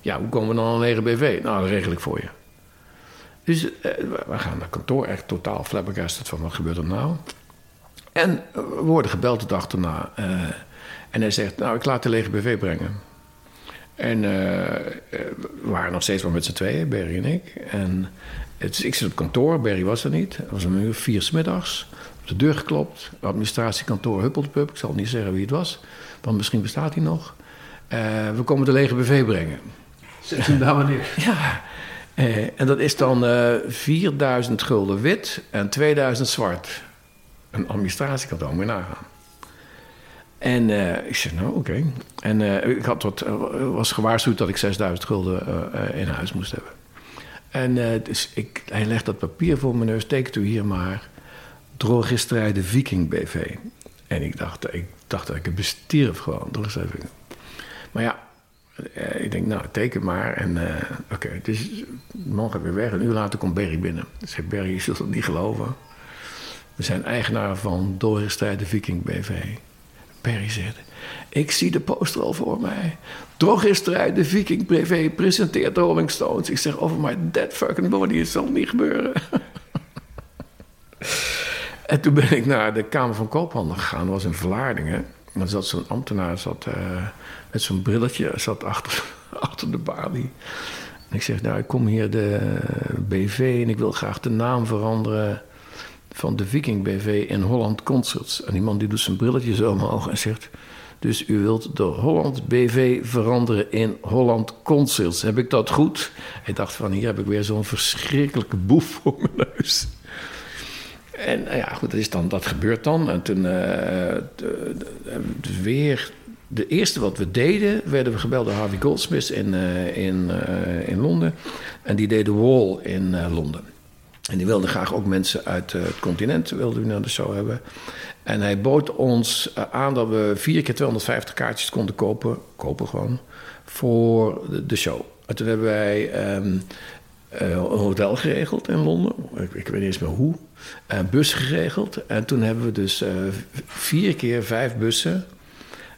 Ja, hoe komen we dan aan een lege BV? Nou, dat regel ik voor je. Dus eh, we gaan naar kantoor, echt totaal flabbergasted van wat gebeurt er nou? En we worden gebeld de dag erna. Uh, en hij zegt, nou, ik laat de lege BV brengen. En uh, we waren nog steeds wel met z'n tweeën, Berry en ik. En het, ik zit op kantoor, Berry was er niet. Het was een uur vier smiddags de deur geklopt. Administratiekantoor Huppeldepup. Ik zal niet zeggen wie het was. Want misschien bestaat hij nog. We komen de lege BV brengen. Zet hem daar wanneer? Ja. Uh, en dat is dan uh, eh, 4000 gulden wit en 2000 zwart. Een administratiekantoor, moet je nagaan. En ik zei, nou oké. En ik had wat, was gewaarschuwd dat ik 6000 gulden in huis moest hebben. En dus ik, hij legt dat papier voor mijn neus, tekent u hier maar drogisterij de Viking BV. En ik dacht, ik dacht dat ik het bestierf gewoon, drogisterij. Maar ja, eh, ik denk, nou, teken maar. En uh, oké, dus morgen weer weg. Een uur later komt Berry binnen. Ik Berry, je zult het niet geloven. We zijn eigenaar van Drogisterij de Viking BV. Berry zegt, ik zie de poster al voor mij. Drogisterij de Viking BV presenteert de Rolling Stones. Ik zeg, over my dead fucking body, het zal niet gebeuren. En toen ben ik naar de Kamer van Koophandel gegaan. Dat was in Vlaardingen. Er zat zo'n ambtenaar zat, uh, met zo'n brilletje zat achter, achter de balie. En ik zeg, nou, ik kom hier de BV en ik wil graag de naam veranderen van de Viking BV in Holland Concerts. En die man die doet zijn brilletje zo omhoog en zegt... Dus u wilt de Holland BV veranderen in Holland Concerts. Heb ik dat goed? Hij dacht van, hier heb ik weer zo'n verschrikkelijke boef voor mijn neus. En nou ja, goed, dat, is dan, dat gebeurt dan. En toen uh, weer... De eerste wat we deden, werden we gebeld door Harvey Goldsmith in, uh, in, uh, in Londen. En die deed de Wall in Londen. En die wilde graag ook mensen uit het continent wilde naar de show hebben. En hij bood ons aan dat we vier keer 250 kaartjes konden kopen, kopen gewoon, voor de show. En toen hebben wij uh, een hotel geregeld in Londen. Ik, ik, weet niet eens meer hoe. Een bus geregeld. En toen hebben we dus uh, vier keer vijf bussen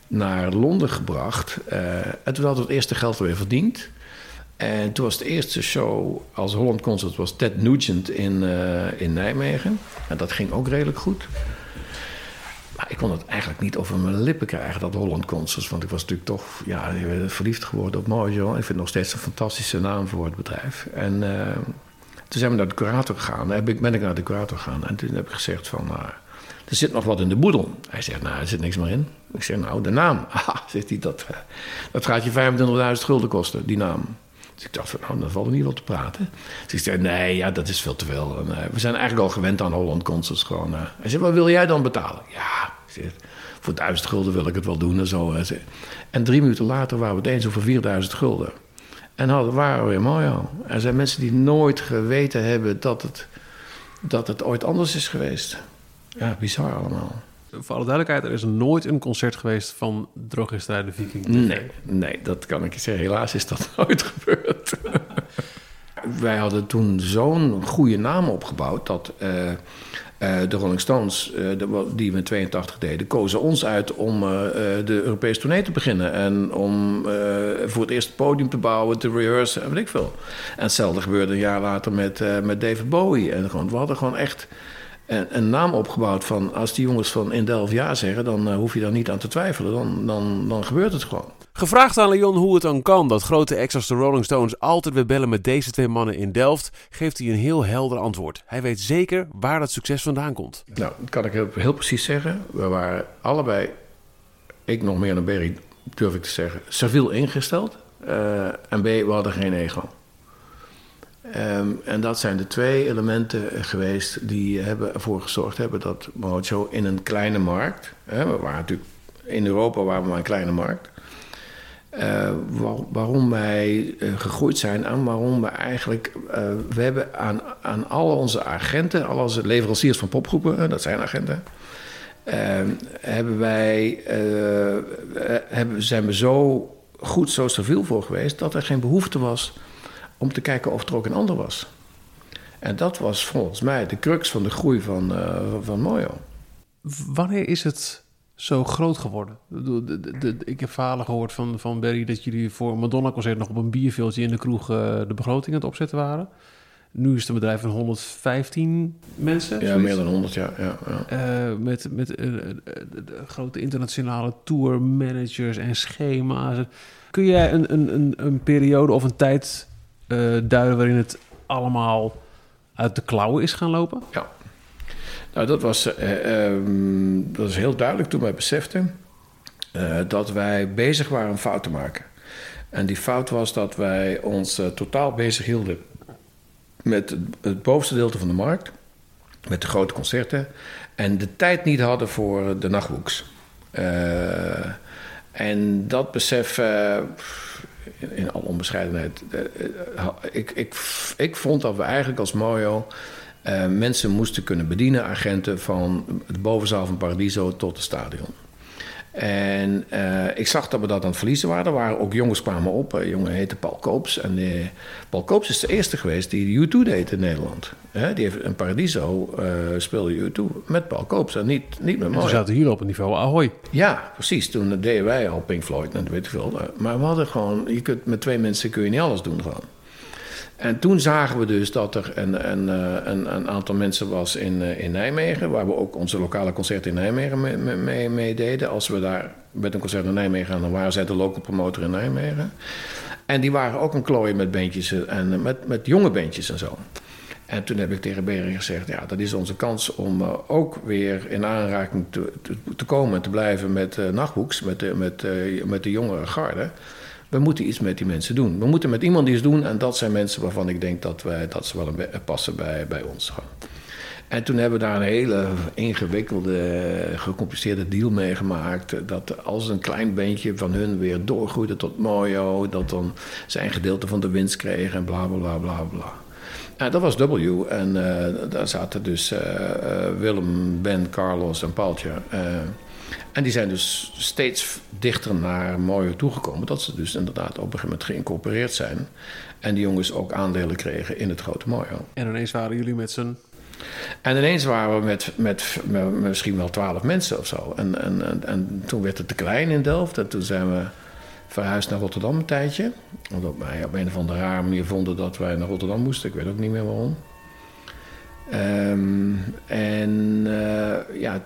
naar Londen gebracht. Uh, en toen hadden we het eerste geld weer verdiend. En toen was de eerste show als Holland Concert was Ted Nugent in, in Nijmegen. En dat ging ook redelijk goed. Ik kon het eigenlijk niet over mijn lippen krijgen, dat Holland Concerts. Want ik was natuurlijk toch ja, verliefd geworden op Mojo. Ik vind het nog steeds een fantastische naam voor het bedrijf. En uh, toen zijn we naar de curator gegaan. Dan ben ik naar de curator gegaan. En toen heb ik gezegd van... Uh, er zit nog wat in de boedel. Hij zegt, nou, er zit niks meer in. Ik zeg, nou, de naam. Zegt hij, dat, uh, dat gaat je 25.000 gulden kosten, die naam. Dus ik dacht van, nou, dan valt er niet wat te praten. Dus ik zei, nee, ja, dat is veel te veel. En, uh, we zijn eigenlijk al gewend aan Holland Concerts gewoon. Hij zei, wat wil jij dan betalen? Ja, zeg, voor duizend gulden wil ik het wel doen en zo. En drie minuten later waren we het eens over 4000 gulden. En hadden, waren we weer mooi al. Er zijn mensen die nooit geweten hebben dat het, dat het ooit anders is geweest. Ja, bizar allemaal. Voor alle duidelijkheid, er is nooit een concert geweest van Drogisterij de Viking. Nee, nee, dat kan ik je zeggen. Helaas is dat nooit gebeurd. Wij hadden toen zo'n goede naam opgebouwd dat uh, uh, de Rolling Stones, de, die we in 82 deden, kozen ons uit om de Europese tournee te beginnen. En om voor het eerst het podium te bouwen, te rehearsen en weet ik veel. En hetzelfde gebeurde een jaar later met, met David Bowie. En gewoon, we hadden gewoon echt een, een, naam opgebouwd van als die jongens van in Delft ja zeggen, dan hoef je daar niet aan te twijfelen. Dan, dan, dan gebeurt het gewoon. Gevraagd aan Leon hoe het dan kan dat grote acts als de Rolling Stones altijd weer bellen met deze twee mannen in Delft, geeft hij een heel helder antwoord. Hij weet zeker waar dat succes vandaan komt. Nou, dat kan ik heel, heel precies zeggen. We waren allebei, ik nog meer dan Berry, durf ik te zeggen, serviel ingesteld. Uh, en B, we hadden geen ego. Um, en dat zijn de twee elementen geweest die hebben ervoor gezorgd hebben dat Mojo in een kleine markt, hè, we waren natuurlijk in Europa waren we maar een kleine markt, waar, waarom wij uh, gegroeid zijn en waarom we eigenlijk, uh, we hebben aan, aan al onze agenten, al onze leveranciers van popgroepen, dat zijn agenten, ehm, hebben wij, hebben, zijn we zo goed, zo stabiel voor geweest dat er geen behoefte was om te kijken of er ook een ander was. En dat was volgens mij de crux van de groei van, van Mojo. Wanneer is het zo groot geworden? De, de, de, ik heb verhalen gehoord van, van Barry dat jullie voor Madonna-concert nog op een bierveeltje in de kroeg uh, de begroting aan het opzetten waren. Nu is het een bedrijf van 115 mensen. Ja, zoiets. meer dan 100, ja. ja, ja. Uh, met met grote internationale tourmanagers en schema's. Kun jij een, een, een, een periode of een tijd duiden waarin het allemaal uit de klauwen is gaan lopen? Ja. Nou, dat was, uh, um, dat was heel duidelijk toen wij beseften uh, dat wij bezig waren een fout te maken. En die fout was dat wij ons totaal bezig hielden met het, bovenste deel van de markt, met de grote concerten, en de tijd niet hadden voor de nachtboeks. en dat besef in alle onbescheidenheid. Eh, eh, ik, ik, ik vond dat we eigenlijk als Mojo uh, mensen moesten kunnen bedienen, agenten van de bovenzaal van Paradiso tot het stadion. En uh, ik zag dat we dat aan het verliezen waren. Er waren ook jongens kwamen op. Een jongen heette Paul Koops. En uh, Paul Koops is de eerste geweest die U2 deed in Nederland. He, die heeft een Paradiso uh, speelde U2 met Paul Koops en niet, niet met mij. We zaten hier op een niveau Ahoy. Ja, precies. Toen deden wij al Pink Floyd en weet ik veel. Maar we hadden gewoon... Je kunt, met twee mensen kun je niet alles doen gewoon. En toen zagen we dus dat er een, een, een, een aantal mensen was in, in Nijmegen, waar we ook onze lokale concerten in Nijmegen mee, mee, mee deden. Als we daar met een concert in Nijmegen gaan, dan waren zij de local promotor in Nijmegen. En die waren ook een klooien met bandjes en met, met jonge bandjes en zo. En toen heb ik tegen Bering gezegd: ja, dat is onze kans om ook weer in aanraking te, te, komen en te blijven met uh, nachtboeks, met de, met, met de jongere garde. We moeten iets met die mensen doen. We moeten met iemand iets doen en dat zijn mensen waarvan ik denk dat, wij, dat ze wel een, passen bij, bij ons. En toen hebben we daar een hele ingewikkelde, gecompliceerde deal mee gemaakt. Dat als een klein beentje van hun weer doorgroeide tot Mojo, dat dan zijn gedeelte van de winst kreeg en bla bla bla bla. En dat was W. En uh, daar zaten dus uh, Willem, Ben, Carlos en Paaltje. En die zijn dus steeds dichter naar Mojo toegekomen. Dat ze dus inderdaad op een gegeven moment geïncorporeerd zijn. En die jongens ook aandelen kregen in het grote Mojo. En ineens waren jullie met z'n en ineens waren we met, met, misschien wel twaalf mensen of zo. En, en, en, en, toen werd het te klein in Delft. En toen zijn we verhuisd naar Rotterdam een tijdje. Omdat wij op een of andere rare manier vonden dat wij naar Rotterdam moesten. Ik weet ook niet meer waarom. Um, en uh, ja,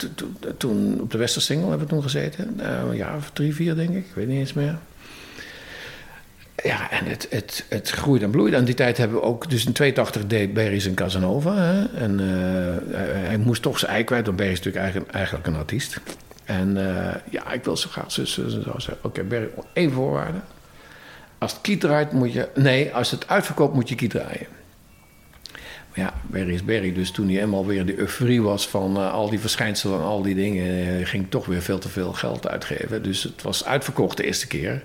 toen op de Westersingel hebben we toen gezeten. Uh, een jaar of drie, vier denk ik. Ik weet niet eens meer. Ja, en het, het, het groeit en bloeit. En die tijd hebben we ook... Dus in 82 deed Berries een Casanova. Hè? En uh, hij, moest toch zijn ei kwijt. Want Berry is natuurlijk eigenlijk, eigenlijk een artiest. En ja, ik wil zo graag zo, zo, zo zeggen. Oké, okay, Berry, één voorwaarde. Als het kiet draait moet je... Nee, als het uitverkoopt moet je kiet draaien. Ja, Berry is Berry. Dus toen hij eenmaal weer de euforie was van uh, al die verschijnselen en al die dingen... ging toch weer veel te veel geld uitgeven. Dus het was uitverkocht de eerste keer.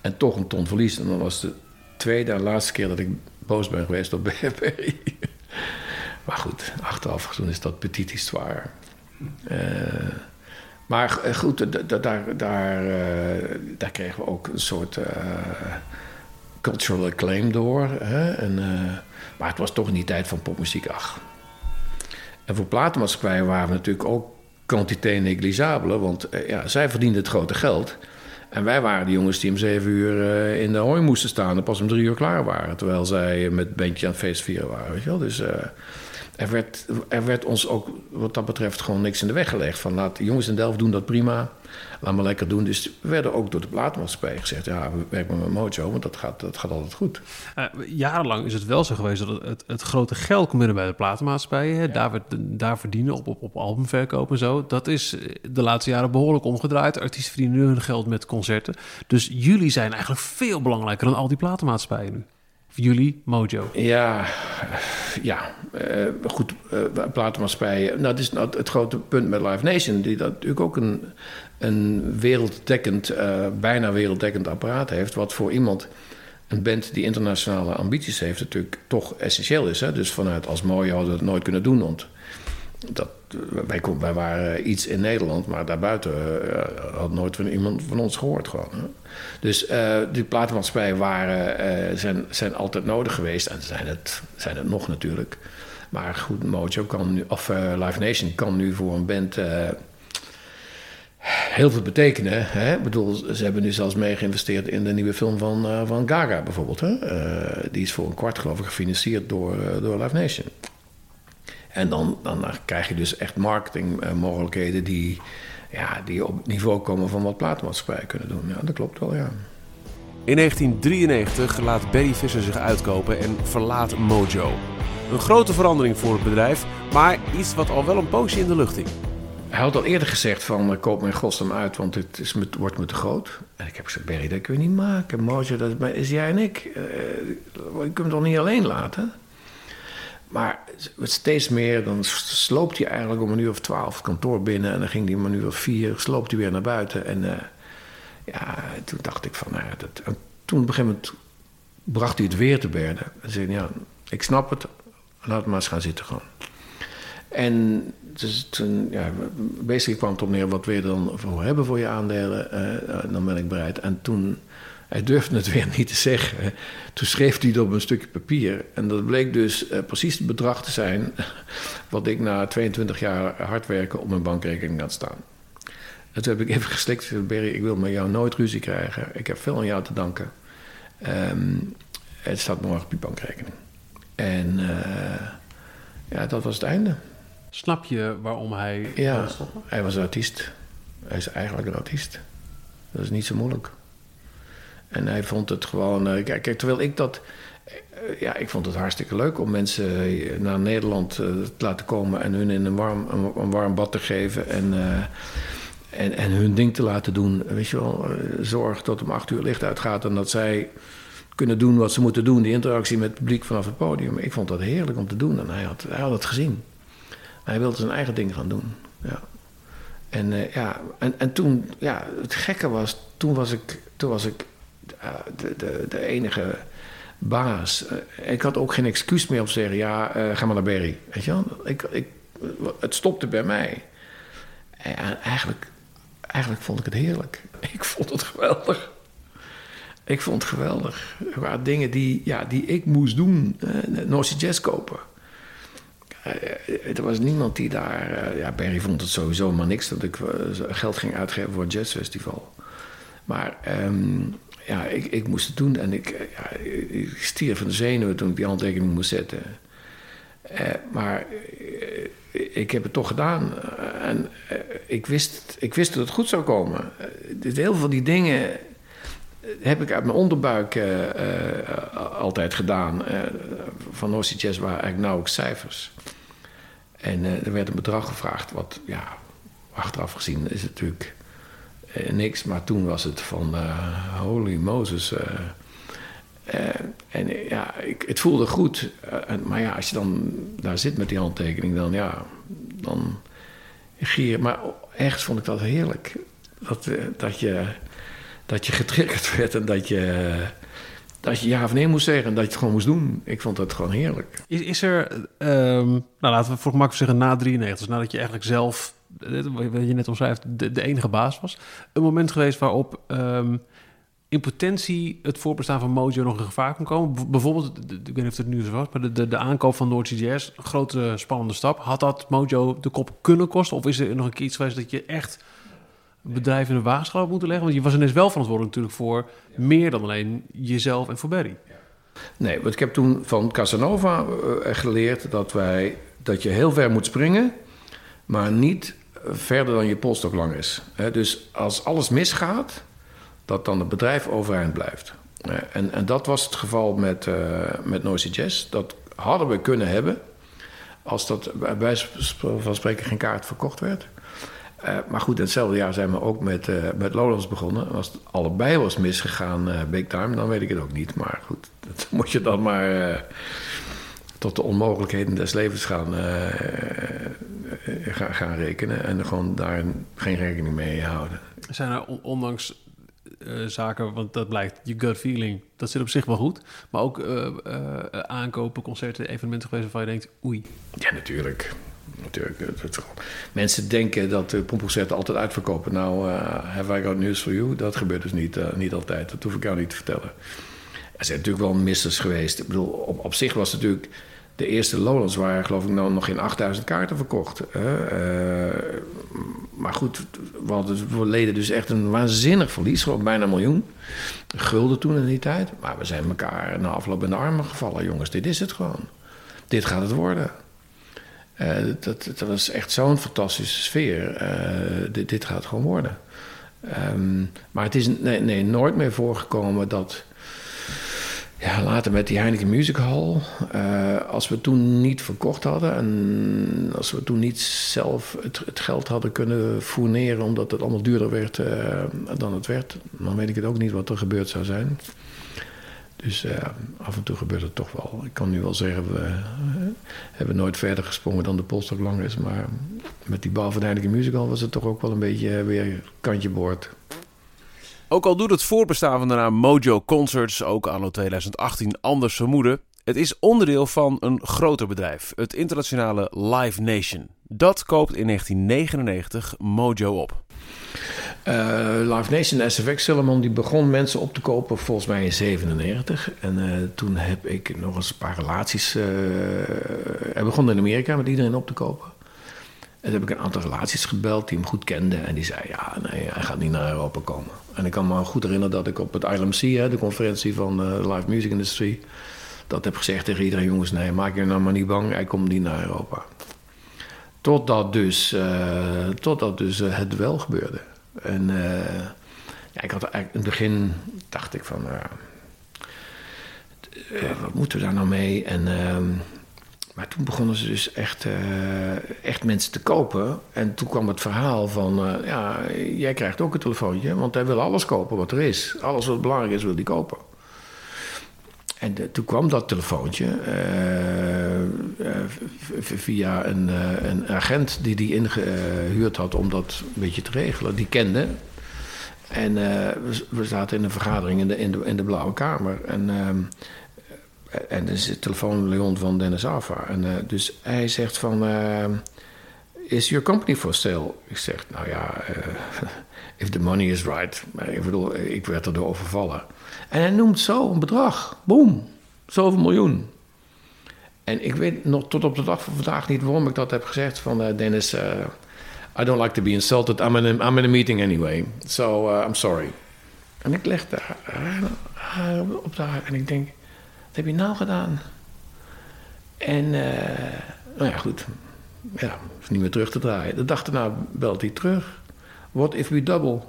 En toch een ton verlies. En dan was de tweede en laatste keer dat ik boos ben geweest op Berry. maar goed, achteraf toen is dat petit histoire. Uh, maar goed, daar, daar, daar kregen we ook een soort cultural acclaim door. Hè? En, maar het was toch in die tijd van popmuziek, ach. En voor platenmaatschappij waren we natuurlijk ook quantité negligible. Want ja, zij verdienden het grote geld. En wij waren de jongens die om zeven uur uh, in de hooi moesten staan en pas om drie uur klaar waren. Terwijl zij met bandje aan het feestvieren waren. Weet je wel? Dus uh, er, werd, er werd ons ook wat dat betreft gewoon niks in de weg gelegd. Van laat de jongens in Delft doen dat prima. Laat maar lekker doen. Dus we werden ook door de platenmaatschappij gezegd: ja, we werken met Mojo, want dat gaat, dat gaat altijd goed. Uh, jarenlang is het wel zo geweest dat het, het, grote geld komt binnen bij de platenmaatschappijen. Ja. Daar, daar verdienen op, op, op albumverkoop en zo. Dat is de laatste jaren behoorlijk omgedraaid. Artiesten verdienen nu hun geld met concerten. Dus jullie zijn eigenlijk veel belangrijker dan al die platenmaatschappijen nu jullie Mojo? Ja, ja uh, goed, uh, platenmaatschappijen. Nou, dat is nou het grote punt met Live Nation, die dat natuurlijk ook een, een werelddekkend, uh, bijna werelddekkend apparaat heeft, wat voor iemand, een band die internationale ambities heeft, natuurlijk toch essentieel is. Hè? Dus vanuit als Mojo hadden we het nooit kunnen doen, want dat, wij, wij waren iets in Nederland, maar daarbuiten uh, had nooit van iemand van ons gehoord. Gewoon? Dus uh, die platenmaatschappijen waren, uh, zijn, zijn altijd nodig geweest en zijn het, zijn het nog natuurlijk. Maar goed, Mojo kan nu, of Live Nation kan nu voor een band heel veel betekenen. Hè? Ik bedoel, ze hebben nu zelfs mee geïnvesteerd in de nieuwe film van, van Gaga bijvoorbeeld. Hè? die is voor een kwart geloof ik gefinancierd door, door Live Nation. En dan, dan krijg je dus echt marketingmogelijkheden die, ja, die op het niveau komen van wat platenmaatschappijen kunnen doen. Ja, dat klopt wel, ja. In 1993 laat Barry Visser zich uitkopen en verlaat Mojo. Een grote verandering voor het bedrijf, maar iets wat al wel een poosje in de lucht hing. Hij had al eerder gezegd van uh, koop mijn godsnaam uit, want het is wordt me te groot. En ik heb gezegd, Barry, dat kun je niet maken. Mojo, dat is jij en ik. Uh, je kunt hem toch niet alleen laten? Maar steeds meer, dan sloopt hij eigenlijk om een uur of twaalf het kantoor binnen. En dan ging hij om een uur of vier, sloopt hij weer naar buiten. En uh, ja, toen dacht ik van, nou dat, en toen op een gegeven moment bracht hij het weer te berden. En zei ja, ik snap het, laat maar eens gaan zitten gewoon. En dus toen, ja, basically kwam het op neer, wat je dan voor hebben voor je aandelen? Uh, dan ben ik bereid. En toen hij durfde het weer niet te zeggen. Toen schreef hij het op een stukje papier. En dat bleek dus uh, precies het bedrag te zijn. wat ik na 22 jaar hard werken op mijn bankrekening had staan. En toen heb ik even geslikt. Berry, ik wil met jou nooit ruzie krijgen. Ik heb veel aan jou te danken. Um, het staat morgen op je bankrekening. En uh, ja, dat was het einde. Snap je waarom hij. Ja, hij was een artiest. Hij is eigenlijk een artiest. Dat is niet zo moeilijk. En hij vond het gewoon... kijk, terwijl ik dat... ja, ik vond het hartstikke leuk om mensen naar Nederland te laten komen... en hun in een warm, een, warm bad te geven en... En, en hun ding te laten doen. Weet je wel, zorg dat om acht uur licht uitgaat en dat zij kunnen doen wat ze moeten doen. Die interactie met het publiek vanaf het podium. Ik vond dat heerlijk om te doen en hij had, hij had het gezien. Hij wilde zijn eigen ding gaan doen. Ja. En, ja, en, en toen, ja, het gekke was, toen was ik, toen was ik de, de, de enige baas. Uh, ik had ook geen excuus meer om te zeggen, ja, ga maar naar Berry. Weet je wel? Ik, ik, het stopte bij mij. En eigenlijk, eigenlijk vond ik het heerlijk. Ik vond het geweldig. Ik vond het geweldig. Er waren dingen die, ja, die ik moest doen. Uh, North Jazz kopen. Er was niemand die daar... Ja, Barry vond het sowieso maar niks... dat ik geld ging uitgeven voor een jazzfestival. Maar um, ja, ik, ik moest het doen. En ik, ja, ik stierf van de zenuwen toen ik die handtekening moest zetten. maar ik heb het toch gedaan. en ik, wist, ik wist dat het goed zou komen. heel veel van die dingen heb ik uit mijn onderbuik altijd gedaan. Van North Jazz waren eigenlijk nauwelijks cijfers. En er werd een bedrag gevraagd, wat ja, achteraf gezien is natuurlijk niks. Maar toen was het van holy Moses. en ja, ik, het voelde goed. maar ja, als je dan daar zit met die handtekening, dan ja, dan gier. Maar ergens vond ik dat heerlijk. Dat, dat je dat je getriggerd werd en dat je, dat je ja of nee moest zeggen en dat je het gewoon moest doen. Ik vond dat gewoon heerlijk. Is, is er, um, nou laten we voor gemak zeggen na 93, dus nadat je eigenlijk zelf, wat je net omschrijft, de, de enige baas was, een moment geweest waarop um, in potentie het voorbestaan van Mojo nog in gevaar kon komen. Bijvoorbeeld, ik weet niet of het nu zo was, maar de, de, aankoop van Noord een grote spannende stap. Had dat Mojo de kop kunnen kosten? Of is er nog een keer iets geweest dat je echt bedrijf in de waagschaal moeten leggen? Want je was ineens wel verantwoordelijk natuurlijk voor meer dan alleen jezelf en voor Barry. Nee, want ik heb toen van Casanova uh, geleerd dat, wij, dat je heel ver moet springen, maar niet verder dan je polstok lang is. dus als alles misgaat, dat dan het bedrijf overeind blijft. en, en dat was het geval met, uh, met Noisy Jazz. Dat hadden we kunnen hebben als dat bij wijze van spreken geen kaart verkocht werd. Uh, maar goed, hetzelfde jaar zijn we ook met, uh, met Lowlands begonnen. Als het allebei was misgegaan, uh, big time, dan weet ik het ook niet. Maar goed, dat moet je dan maar tot de onmogelijkheden des levens gaan, gaan, gaan rekenen. En gewoon daar geen rekening mee houden. Zijn er ondanks zaken, want dat blijkt, je gut feeling, dat zit op zich wel goed. Maar ook aankopen, concerten, evenementen geweest waarvan je denkt, oei. Ja, natuurlijk natuurlijk. mensen denken dat de pompconcerten altijd uitverkopen. Nou, have I got news for you? Dat gebeurt dus niet, niet altijd. Dat hoef ik jou niet te vertellen. Er zijn natuurlijk wel missers geweest. Ik bedoel, op, op zich was het natuurlijk... De eerste Lowlands waren geloof ik nou nog geen 8000 kaarten verkocht. Uh, maar goed, we, hadden, we leden dus echt een waanzinnig verlies. Gewoon bijna een miljoen. Gulden toen in die tijd. Maar we zijn elkaar na afloop in de armen gevallen. Jongens, dit is het gewoon. Dit gaat het worden. Uh, dat, dat was echt zo'n fantastische sfeer. Uh, dit, gaat gewoon worden. Um, maar het is nee, nooit meer voorgekomen dat. Later met die Heineken Music Hall. Uh, als we toen niet verkocht hadden en als we toen niet zelf het, geld hadden kunnen fourneren omdat het allemaal duurder werd dan het werd, dan weet ik het ook niet wat er gebeurd zou zijn. Dus uh, af en toe gebeurt het toch wel. Ik kan nu wel zeggen, we hebben nooit verder gesprongen dan de polstok lang is. Maar met die bal van Heineken Musical was het toch ook wel een beetje weer kantje boord. Ook al doet het voorbestaan van de naam Mojo Concerts ook anno 2018 anders vermoeden. Het is onderdeel van een groter bedrijf, het internationale Live Nation. Dat koopt in 1999 Mojo op. Uh, Live Nation SFX Solomon die begon mensen op te kopen volgens mij in 97. En uh, toen heb ik nog eens een paar relaties. Uh, hij begon in Amerika met iedereen op te kopen. En toen heb ik een aantal relaties gebeld die hem goed kenden. En die zei: Ja, nee, hij gaat niet naar Europa komen. En ik kan me goed herinneren dat ik op het ILMC, de conferentie van de Live Music Industry, dat heb gezegd tegen iedereen: Jongens, nee, maak je nou maar niet bang, hij komt niet naar Europa. Totdat dus, totdat dus het wel gebeurde. En uh, ja, ik had eigenlijk in het begin dacht ik van, uh, wat moeten we daar nou mee? En, uh, maar toen begonnen ze dus echt, uh, echt mensen te kopen. En toen kwam het verhaal van, ja, jij krijgt ook een telefoontje, want hij wil alles kopen wat er is. Alles wat belangrijk is, wil hij kopen. En toen kwam dat telefoontje via een, een agent die die ingehuurd had om dat een beetje te regelen. Die kende en we, zaten in een vergadering in de, in de, in de Blauwe Kamer. En, uh, en er is de telefoon Leon van Dennis Alfa. En uh, dus hij zegt van... is your company for sale? Ik zeg, nou ja, if the money is right. Ik bedoel, ik werd erdoor overvallen. En hij noemt zo een bedrag. Boom, zoveel miljoen. En ik weet nog tot op de dag van vandaag niet waarom ik dat heb gezegd van Dennis... I don't like to be insulted. I'm in a, I'm in a meeting anyway. So I'm sorry. En ik leg de haar, op de haar en ik denk, heb je nou gedaan? En, uh, nou ja, goed. Ja, niet meer terug te draaien. De dag daarna belt hij terug. What if we double?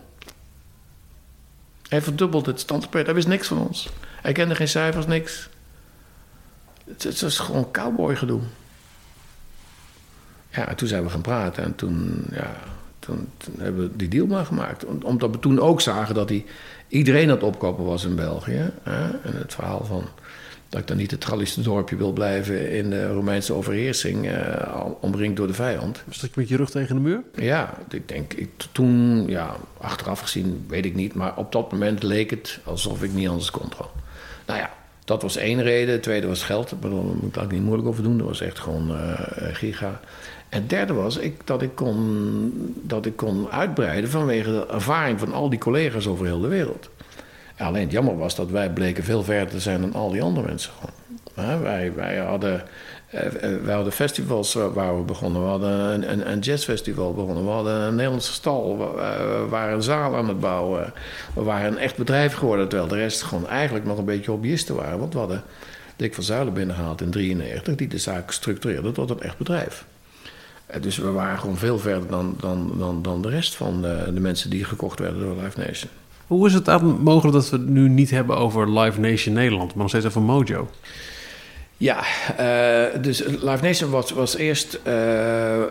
Hij verdubbelt het standspreid. Hij wist niks van ons. Hij kende geen cijfers, niks. Het, het was gewoon cowboy gedoe. Ja, toen zijn we gaan praten en toen, ja, toen, hebben we die deal maar gemaakt. Omdat we toen ook zagen dat die, iedereen aan het opkopen was in België. Hè? En het verhaal van dat ik dan niet het Gallische dorpje wil blijven in de Romeinse overheersing, uh, omringd door de vijand. Dat met je rug tegen de muur? Ja, ik denk, ik, toen, ja, achteraf gezien weet ik niet, maar op dat moment leek het alsof ik niet anders kon. Nou ja, dat was één reden. De tweede was geld. Daar moet ik niet moeilijk over doen. Dat was echt gewoon uh, giga. En het derde was ik, dat, ik kon, dat ik kon uitbreiden vanwege de ervaring van al die collega's over heel de wereld. Alleen het jammer was dat wij bleken veel verder te zijn dan al die andere mensen. wij, wij, hadden, eh, eh, wij hadden festivals waar we begonnen. We hadden een, een, een jazzfestival begonnen. We hadden een Nederlandse stal. We waren een zaal aan het bouwen. We waren een echt bedrijf geworden. Terwijl de rest gewoon eigenlijk nog een beetje hobbyisten waren. Want we hadden Dick van Zuilen binnengehaald in 1993... die de zaak structureerde tot een echt bedrijf. Eh, dus we waren gewoon veel verder dan, dan, dan, dan de rest van de, de mensen die gekocht werden door Live Nation. Hoe is het mogelijk dat we het nu niet hebben over Live Nation Nederland, maar nog steeds over Mojo? Ja, uh, dus Live Nation was, was eerst uh, uh,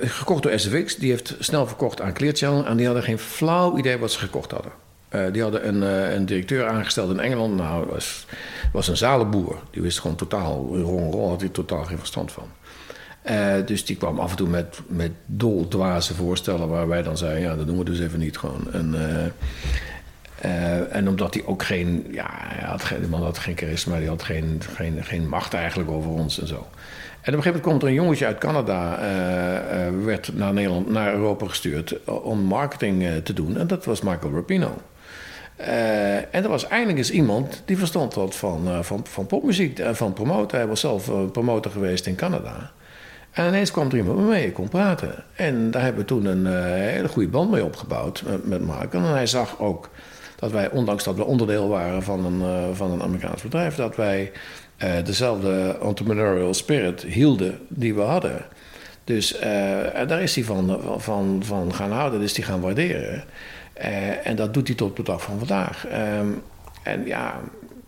gekocht door SFX. Die heeft snel verkocht aan Clear Channel. En die hadden geen flauw idee wat ze gekocht hadden. die hadden een, een, directeur aangesteld in Engeland. Nou, was, was een zalenboer. Die wist gewoon totaal, rol had hij totaal geen verstand van. Uh, dus die kwam af en toe met, met doldwaze voorstellen waar wij dan zeiden: ja, dat doen we dus even niet gewoon. En, uh, uh, en omdat hij ook geen, ja, hij had geen, de man had geen charisma, die had geen, geen, geen macht eigenlijk over ons en zo. En op een gegeven moment komt er een jongetje uit Canada, werd naar, Nederland, naar Europa gestuurd om marketing te doen. En dat was Michael Rapino. en er was eindelijk eens iemand die verstond wat van, van, van popmuziek, van promoten. Hij was zelf promotor geweest in Canada. En ineens kwam er iemand waarmee ik kon praten. En daar hebben we toen een uh, hele goede band mee opgebouwd met, met Mark. En hij zag ook dat wij, ondanks dat we onderdeel waren van een, uh, van een Amerikaans bedrijf, dat wij uh, dezelfde entrepreneurial spirit hielden die we hadden. Dus daar is hij van, van, van gaan houden, dus die gaan waarderen. en dat doet hij tot de dag van vandaag. Um, en ja,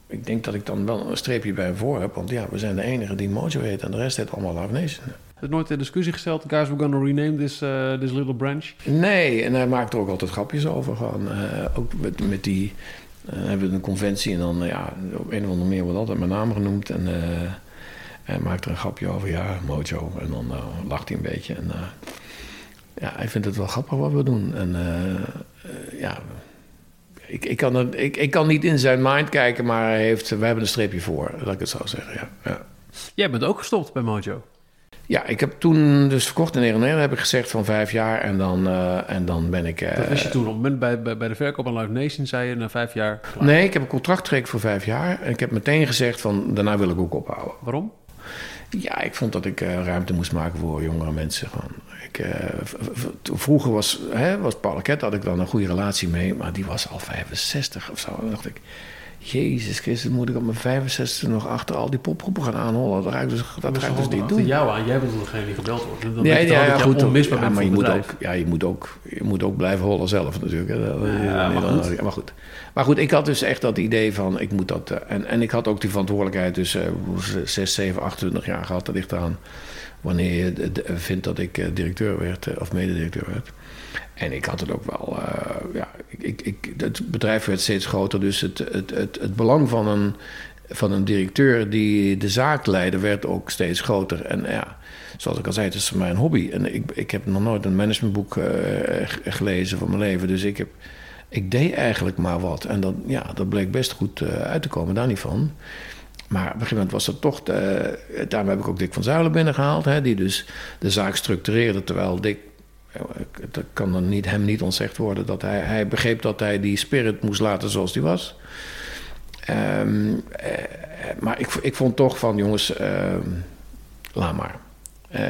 ik denk dat ik dan wel een streepje bij hem voor heb. Want ja, we zijn de enige die Mojo en de rest heet allemaal Live. Is nooit in discussie gesteld, guys, we're gonna rename this, uh, this little branch? Nee, en hij maakt er ook altijd grapjes over. Gewoon, uh, ook met, met die, uh, hebben we een conventie en dan, ja, op een of andere manier wordt altijd mijn naam genoemd. En hij maakt er een grapje over, ja, Mojo. En dan lacht hij een beetje. En ja, hij vindt het wel grappig wat we doen. En ja, ik, ik, kan er, ik, ik kan niet in zijn mind kijken, maar hij heeft, we hebben een streepje voor, laat ik het zo zeggen. Ja, ja. Jij bent ook gestopt bij Mojo. Ja, ik heb toen dus verkocht in 99, heb ik gezegd van vijf jaar en dan, uh, en dan ben ik... Uh, dat was je toen op moment bij, bij, bij de verkoop aan Live Nation, zei je na vijf jaar? Nee, ik heb een contract gekregen voor vijf jaar en ik heb meteen gezegd van daarna wil ik ook ophouden. Waarom? Ja, ik vond dat ik uh, ruimte moest maken voor jongere mensen. Gewoon. Ik, vroeger was, hè, was Paul Ket, had ik dan een goede relatie mee, maar die was al 65 of zo. Dan dacht ik, Jezus Christus, moet ik op mijn 65 nog achter al die popgroepen gaan aanholen? Dat ga ik dus, dat ga ik dus niet doen. jou aan, jij bent degene die gebeld wordt. Dan ja, ja, ja, goed, onmisbaar ja, maar je moet, ook, ja, je, moet ook, je moet ook blijven hollen zelf natuurlijk. Ja, maar, goed. maar goed. Maar goed, ik had dus echt dat idee van, ik moet dat... En, en ik had ook die verantwoordelijkheid dus uh, 6, 7, 28 jaar gehad. Dat ligt eraan wanneer je vindt dat ik directeur werd of mededirecteur werd. En ik had het ook wel. Uh, ja, ik, ik, het bedrijf werd steeds groter, dus het, het, het, het belang van een, van een directeur die de zaak leidde, werd ook steeds groter. En ja, zoals ik al zei, het is mijn hobby. En ik, ik heb nog nooit een managementboek gelezen van mijn leven. Dus ik, heb, ik deed eigenlijk maar wat. En dat, ja, dat bleek best goed uit te komen, daar niet van. Maar op een gegeven moment was dat toch. De, daarom heb ik ook Dick van Zuilen binnengehaald. Hè, die dus de zaak structureerde. Terwijl Dick het kan dan niet, hem niet ontzegd worden dat hij, hij begreep dat hij die spirit moest laten zoals die was. Um, maar ik, ik vond toch van, jongens, uh, laat maar. Uh,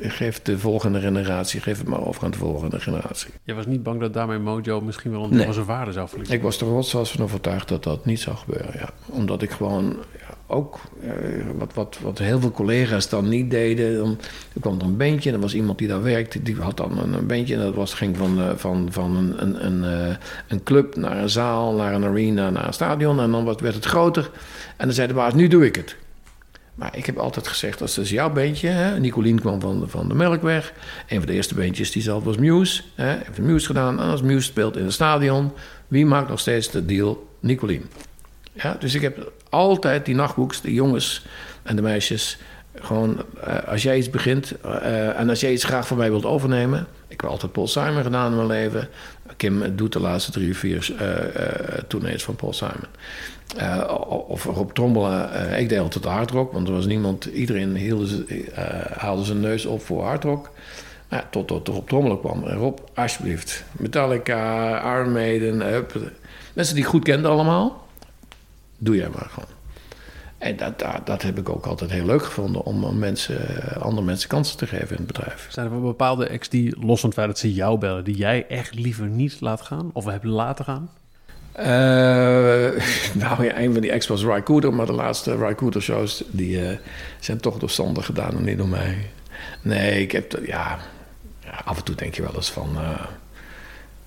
geef de volgende generatie, geef het maar over aan de volgende generatie. Je was niet bang dat daarmee Mojo misschien wel een van zijn waarde zou verliezen? Ik was er rotsvast van overtuigd dat dat niet zou gebeuren, ja. Omdat ik gewoon ook uh, wat, wat, wat heel veel collega's dan niet deden. Dan, er kwam er een bandje en er was iemand die daar werkte. Die had dan een, een bandje en dat was, ging van, uh, van, van een, een, een, uh, een, club naar een zaal, naar een arena, naar een stadion. En dan werd het groter. En dan zei de baas, nu doe ik het. Maar ik heb altijd gezegd, dat is jouw beentje. Hè? Nicolien kwam van, van de Melkweg. Een van de eerste beentjes die zelf was Muse. Hè? Heeft Muse gedaan. En als Muse speelt in het stadion, wie maakt nog steeds de deal? Nicolien. Ja, dus ik heb altijd die nachtboeks, de jongens en de meisjes. Gewoon, uh, als jij iets begint uh, en als jij iets graag van mij wilt overnemen. Ik heb altijd Paul Simon gedaan in mijn leven. Kim doet de laatste drie of vier uh, van Paul Simon. of Rob Trommelen. ik deed altijd hardrock, want er was niemand. Iedereen hielde, haalde zijn neus op voor hardrock. Ja, tot, tot Rob Trommelen kwam. Rob, alsjeblieft. Metallica, Iron mensen die ik goed kende allemaal doe jij maar gewoon. En dat, dat, dat, heb ik ook altijd heel leuk gevonden om mensen, andere mensen kansen te geven in het bedrijf. Zijn er bepaalde ex die, los van het feit dat ze jou bellen, die jij echt liever niet laat gaan of hebben laten gaan? Uh, nou ja, een van die ex was Rycooder, maar de laatste Rycooder shows die uh, zijn toch door Sander gedaan en niet door mij. Nee, ik heb, ja, af en toe denk je wel eens van. Uh,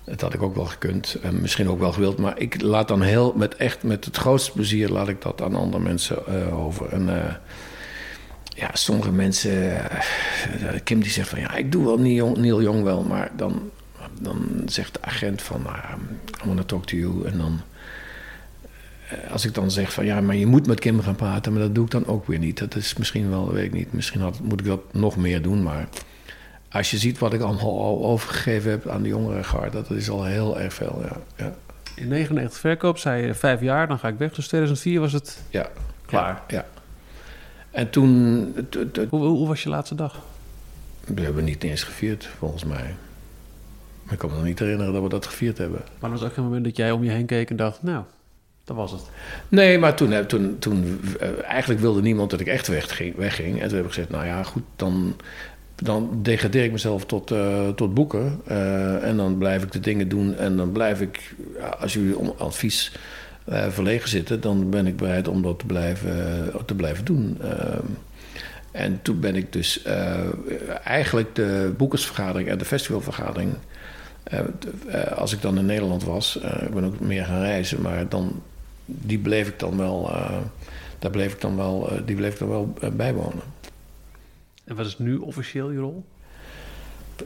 dat had ik ook wel gekund. En misschien ook wel gewild. Maar ik laat dan heel, met echt met het grootste plezier, laat ik dat aan andere mensen uh, over. En uh, ja, sommige mensen. Uh, Kim die zegt van ja, ik doe wel Neil, Neil Jong wel. Maar dan, dan zegt de agent van uh, I want talk to you. En dan. Als ik dan zeg van ja, maar je moet met Kim gaan praten, maar dat doe ik dan ook weer niet. Dat is misschien wel, weet ik niet. Misschien had, moet ik dat nog meer doen, maar als je ziet wat ik allemaal al overgegeven heb aan de jongere garde, dat is al heel erg veel. Ja. ja. In 99 verkoop, zei je vijf jaar, dan ga ik weg. Dus 2004 was het ja. klaar. Ja. En toen. Hoe, hoe, was je laatste dag? We hebben niet eens gevierd, volgens mij. Ik kan me nog niet herinneren dat we dat gevierd hebben. Maar er was ook geen moment dat jij om je heen keek en dacht, nou, dat was het. Nee, maar toen, toen, toen eigenlijk wilde niemand dat ik echt wegging, wegging. En toen heb ik gezegd, nou ja, goed, dan dan degradeer ik mezelf tot, tot boeken. Uh, en dan blijf ik de dingen doen. En dan blijf ik, als jullie om advies uh, verlegen zitten, dan ben ik bereid om dat te blijven, te blijven doen. en toen ben ik dus eigenlijk de boekersvergadering en de festivalvergadering. als ik dan in Nederland was, ik ben ook meer gaan reizen, maar dan, die bleef ik dan wel, daar bleef ik dan wel, die bleef ik dan wel bijwonen. En wat is nu officieel je rol?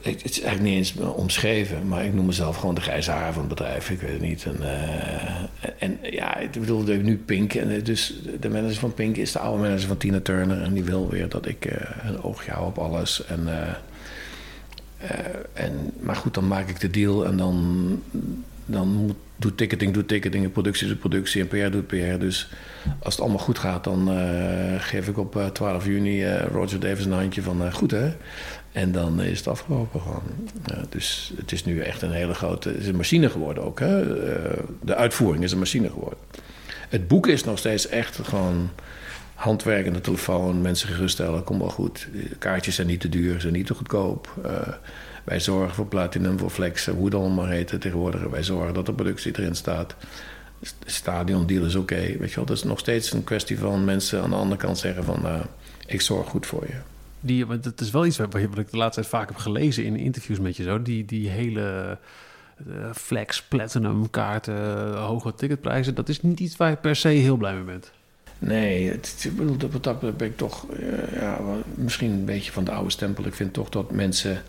het is eigenlijk niet eens omschreven, maar ik noem mezelf gewoon de grijze haar van het bedrijf. Ik weet het niet. En, uh, en ja, ik bedoel, nu Pink. En dus de manager van Pink is de oude manager van Tina Turner. En die wil weer dat ik uh, een oogje hou op alles. En, en, maar goed, dan maak ik de deal en dan, dan moet, doet ticketing, doet ticketing, en productie doet productie en PR doet PR. Dus als het allemaal goed gaat, dan uh, geef ik op uh, 12 juni uh, Roger Davis een handje van goed hè. En dan is het afgelopen gewoon. dus het is nu echt een hele grote... Het is een machine geworden ook hè. de uitvoering is een machine geworden. Het boek is nog steeds echt gewoon handwerk en de telefoon. Mensen geruststellen, kom wel goed. Kaartjes zijn niet te duur, zijn niet te goedkoop. Wij zorgen voor platinum, voor flex, hoe het allemaal heet tegenwoordig. Wij zorgen dat de productie erin staat. Stadiondeal is oké, weet je wel. Dat is nog steeds een kwestie van mensen aan de andere kant zeggen van... Uh, ik zorg goed voor je. Die, want dat is wel iets wat, wat ik de laatste tijd vaak heb gelezen in interviews met je zo. Die, die hele uh, flex, platinum kaarten, uh, hoge ticketprijzen. Dat is niet iets waar je per se heel blij mee bent. Nee, het, wat dat ben ik toch ja, misschien een beetje van de oude stempel. Ik vind toch dat mensen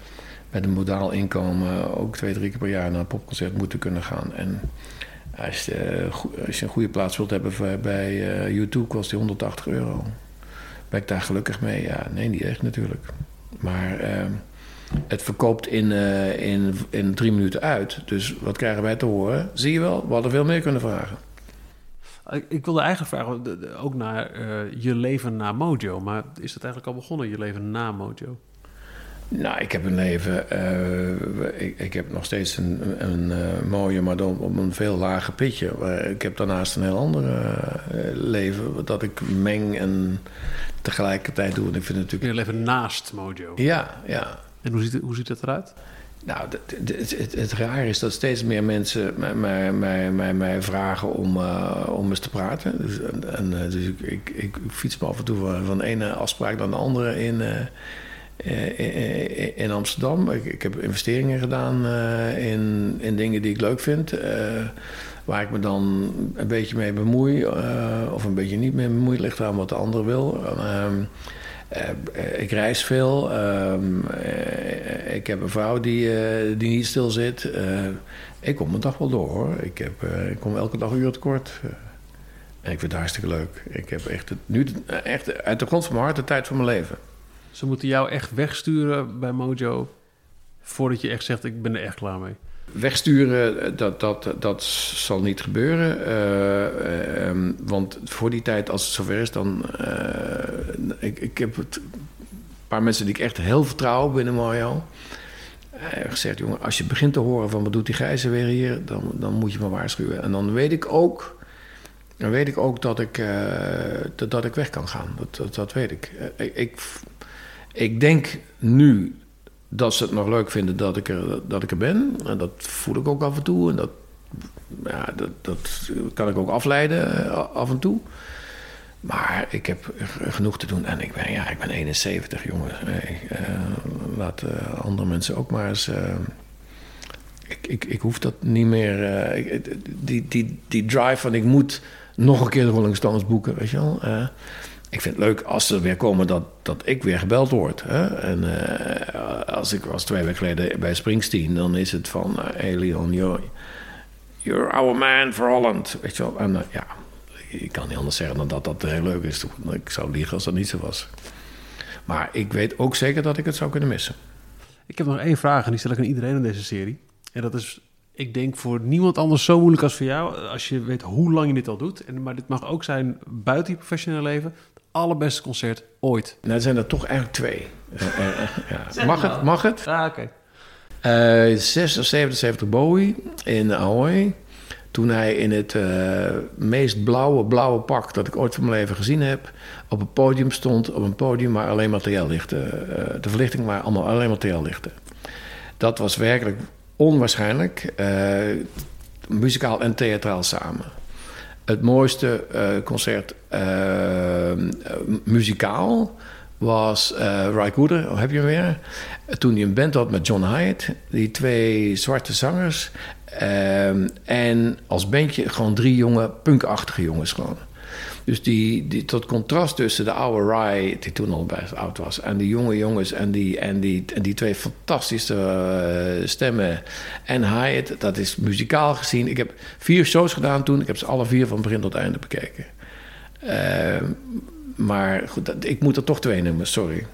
met een modaal inkomen ook twee, drie keer per jaar naar een popconcert moeten kunnen gaan. En als je, als je een goede plaats wilt hebben bij uh, U2, kost die 180 euro. Ben ik daar gelukkig mee? Ja, nee, niet echt natuurlijk. Maar uh, het verkoopt in, in, in drie minuten uit. Dus wat krijgen wij te horen? Zie je wel, we hadden veel meer kunnen vragen. Ik wilde eigenlijk vragen, ook naar je leven na Mojo. Maar is dat eigenlijk al begonnen, je leven na Mojo? Nou, ik heb een leven. Uh, ik, ik, heb nog steeds een, een uh, mooie, maar dan op een veel lager pitje. ik heb daarnaast een heel ander leven. Dat ik meng en tegelijkertijd doe. En ik vind het natuurlijk. Je leven naast Mojo. Ja, ja. En hoe ziet, hoe ziet dat eruit? Nou, het, het, het, raar is dat steeds meer mensen mij, mij, mij, mij vragen om, om eens te praten. Dus, en, dus ik, ik, ik, fiets me af en toe van, van de ene afspraak dan de andere in uh, in Amsterdam. Ik, heb investeringen gedaan uh, in, in dingen die ik leuk vind. waar ik me dan een beetje mee bemoei. of een beetje niet mee bemoei. Ligt aan wat de ander wil. Ehm, ik reis veel. Ehm, ik heb een vrouw die, die niet stil zit. ik kom mijn dag wel door hoor. Ik, heb, ik kom elke dag uur tekort. en ik vind het hartstikke leuk. Ik heb echt, het, nu echt uit de grond van mijn hart de tijd van mijn leven. Ze moeten jou echt wegsturen bij Mojo voordat je echt zegt: Ik ben er echt klaar mee. Wegsturen, dat, dat, dat zal niet gebeuren. Uh, um, want voor die tijd, als het zover is, dan. Uh, ik, ik heb het, een paar mensen die ik echt heel vertrouw binnen Mojo. Gezegd: Jongen, als je begint te horen van wat doet die gijzer weer hier, dan, dan moet je me waarschuwen. En dan weet ik ook. Dan weet ik ook dat ik, dat, dat ik weg kan gaan. Dat, dat, dat weet ik. ik ik denk nu dat ze het nog leuk vinden dat ik er, dat ik er ben. En dat voel ik ook af en toe. En dat, ja, dat, dat kan ik ook afleiden eh, af en toe. Maar ik heb genoeg te doen. En ik ben, ja, ik ben 71, jongen. Hey, uh, laat andere mensen ook maar eens. Ik, ik, ik hoef dat niet meer. die, die, die drive van ik moet nog een keer de Rolling Stones boeken, weet je wel ik vind het leuk als ze weer komen dat, dat ik weer gebeld word. Hè? En uh, als ik was twee weken geleden bij Springsteen, dan is het van: uh, Hey Leon, you're, our man for Holland. Weet je wel? En uh, ja, ik kan niet anders zeggen dan dat dat heel leuk is. Ik zou liegen als dat niet zo was. Maar ik weet ook zeker dat ik het zou kunnen missen. Ik heb nog één vraag en die stel ik aan iedereen in deze serie. En dat is ik denk voor niemand anders zo moeilijk als voor jou. Als je weet hoe lang je dit al doet. En, maar dit mag ook zijn buiten je professionele leven allerbeste concert ooit? Nou, er zijn er toch eigenlijk twee. Uh, ja. Mag het? Mag het? Ah, oké. Okay. 77 Bowie in Ahoy. Toen hij in het meest blauwe, blauwe pak dat ik ooit van mijn leven gezien heb, op een podium stond. Op een podium waar alleen materiaallichten, de verlichting waar allemaal alleen materiaallichten. Dat was werkelijk onwaarschijnlijk. muzikaal en theatraal samen het mooiste uh, concert uh, muzikaal was uh, Ry Cooder, heb je hem weer? Toen hij een band had met John Hyatt, die twee zwarte zangers. en als bandje gewoon drie jonge, punkachtige jongens gewoon. Dus die, die, tot contrast tussen de oude Rye, die toen al best oud was, en die jonge jongens en die, en die, en die twee fantastische uh, stemmen. En Hyatt, dat is muzikaal gezien. Ik heb vier shows gedaan toen. Ik heb ze alle vier van begin tot einde bekeken. Uh, maar goed, dat, ik moet er toch twee nemen, sorry.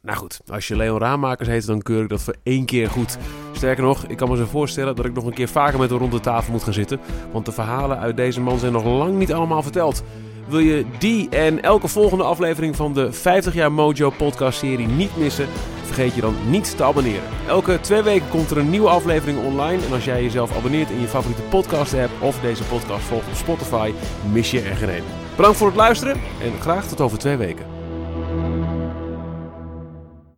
Nou goed, als je Leon Raammakers heet, dan keur ik dat voor één keer goed. Sterker nog, ik kan me zo voorstellen dat ik nog een keer vaker met een ronde tafel moet gaan zitten. Want de verhalen uit deze man zijn nog lang niet allemaal verteld. Wil je die en elke volgende aflevering van de 50 jaar Mojo podcast serie niet missen? Vergeet je dan niet te abonneren. Elke twee weken komt er een nieuwe aflevering online. En als jij jezelf abonneert in je favoriete podcast app of deze podcast volgt op Spotify, mis je er geen een. Bedankt voor het luisteren en graag tot over twee weken.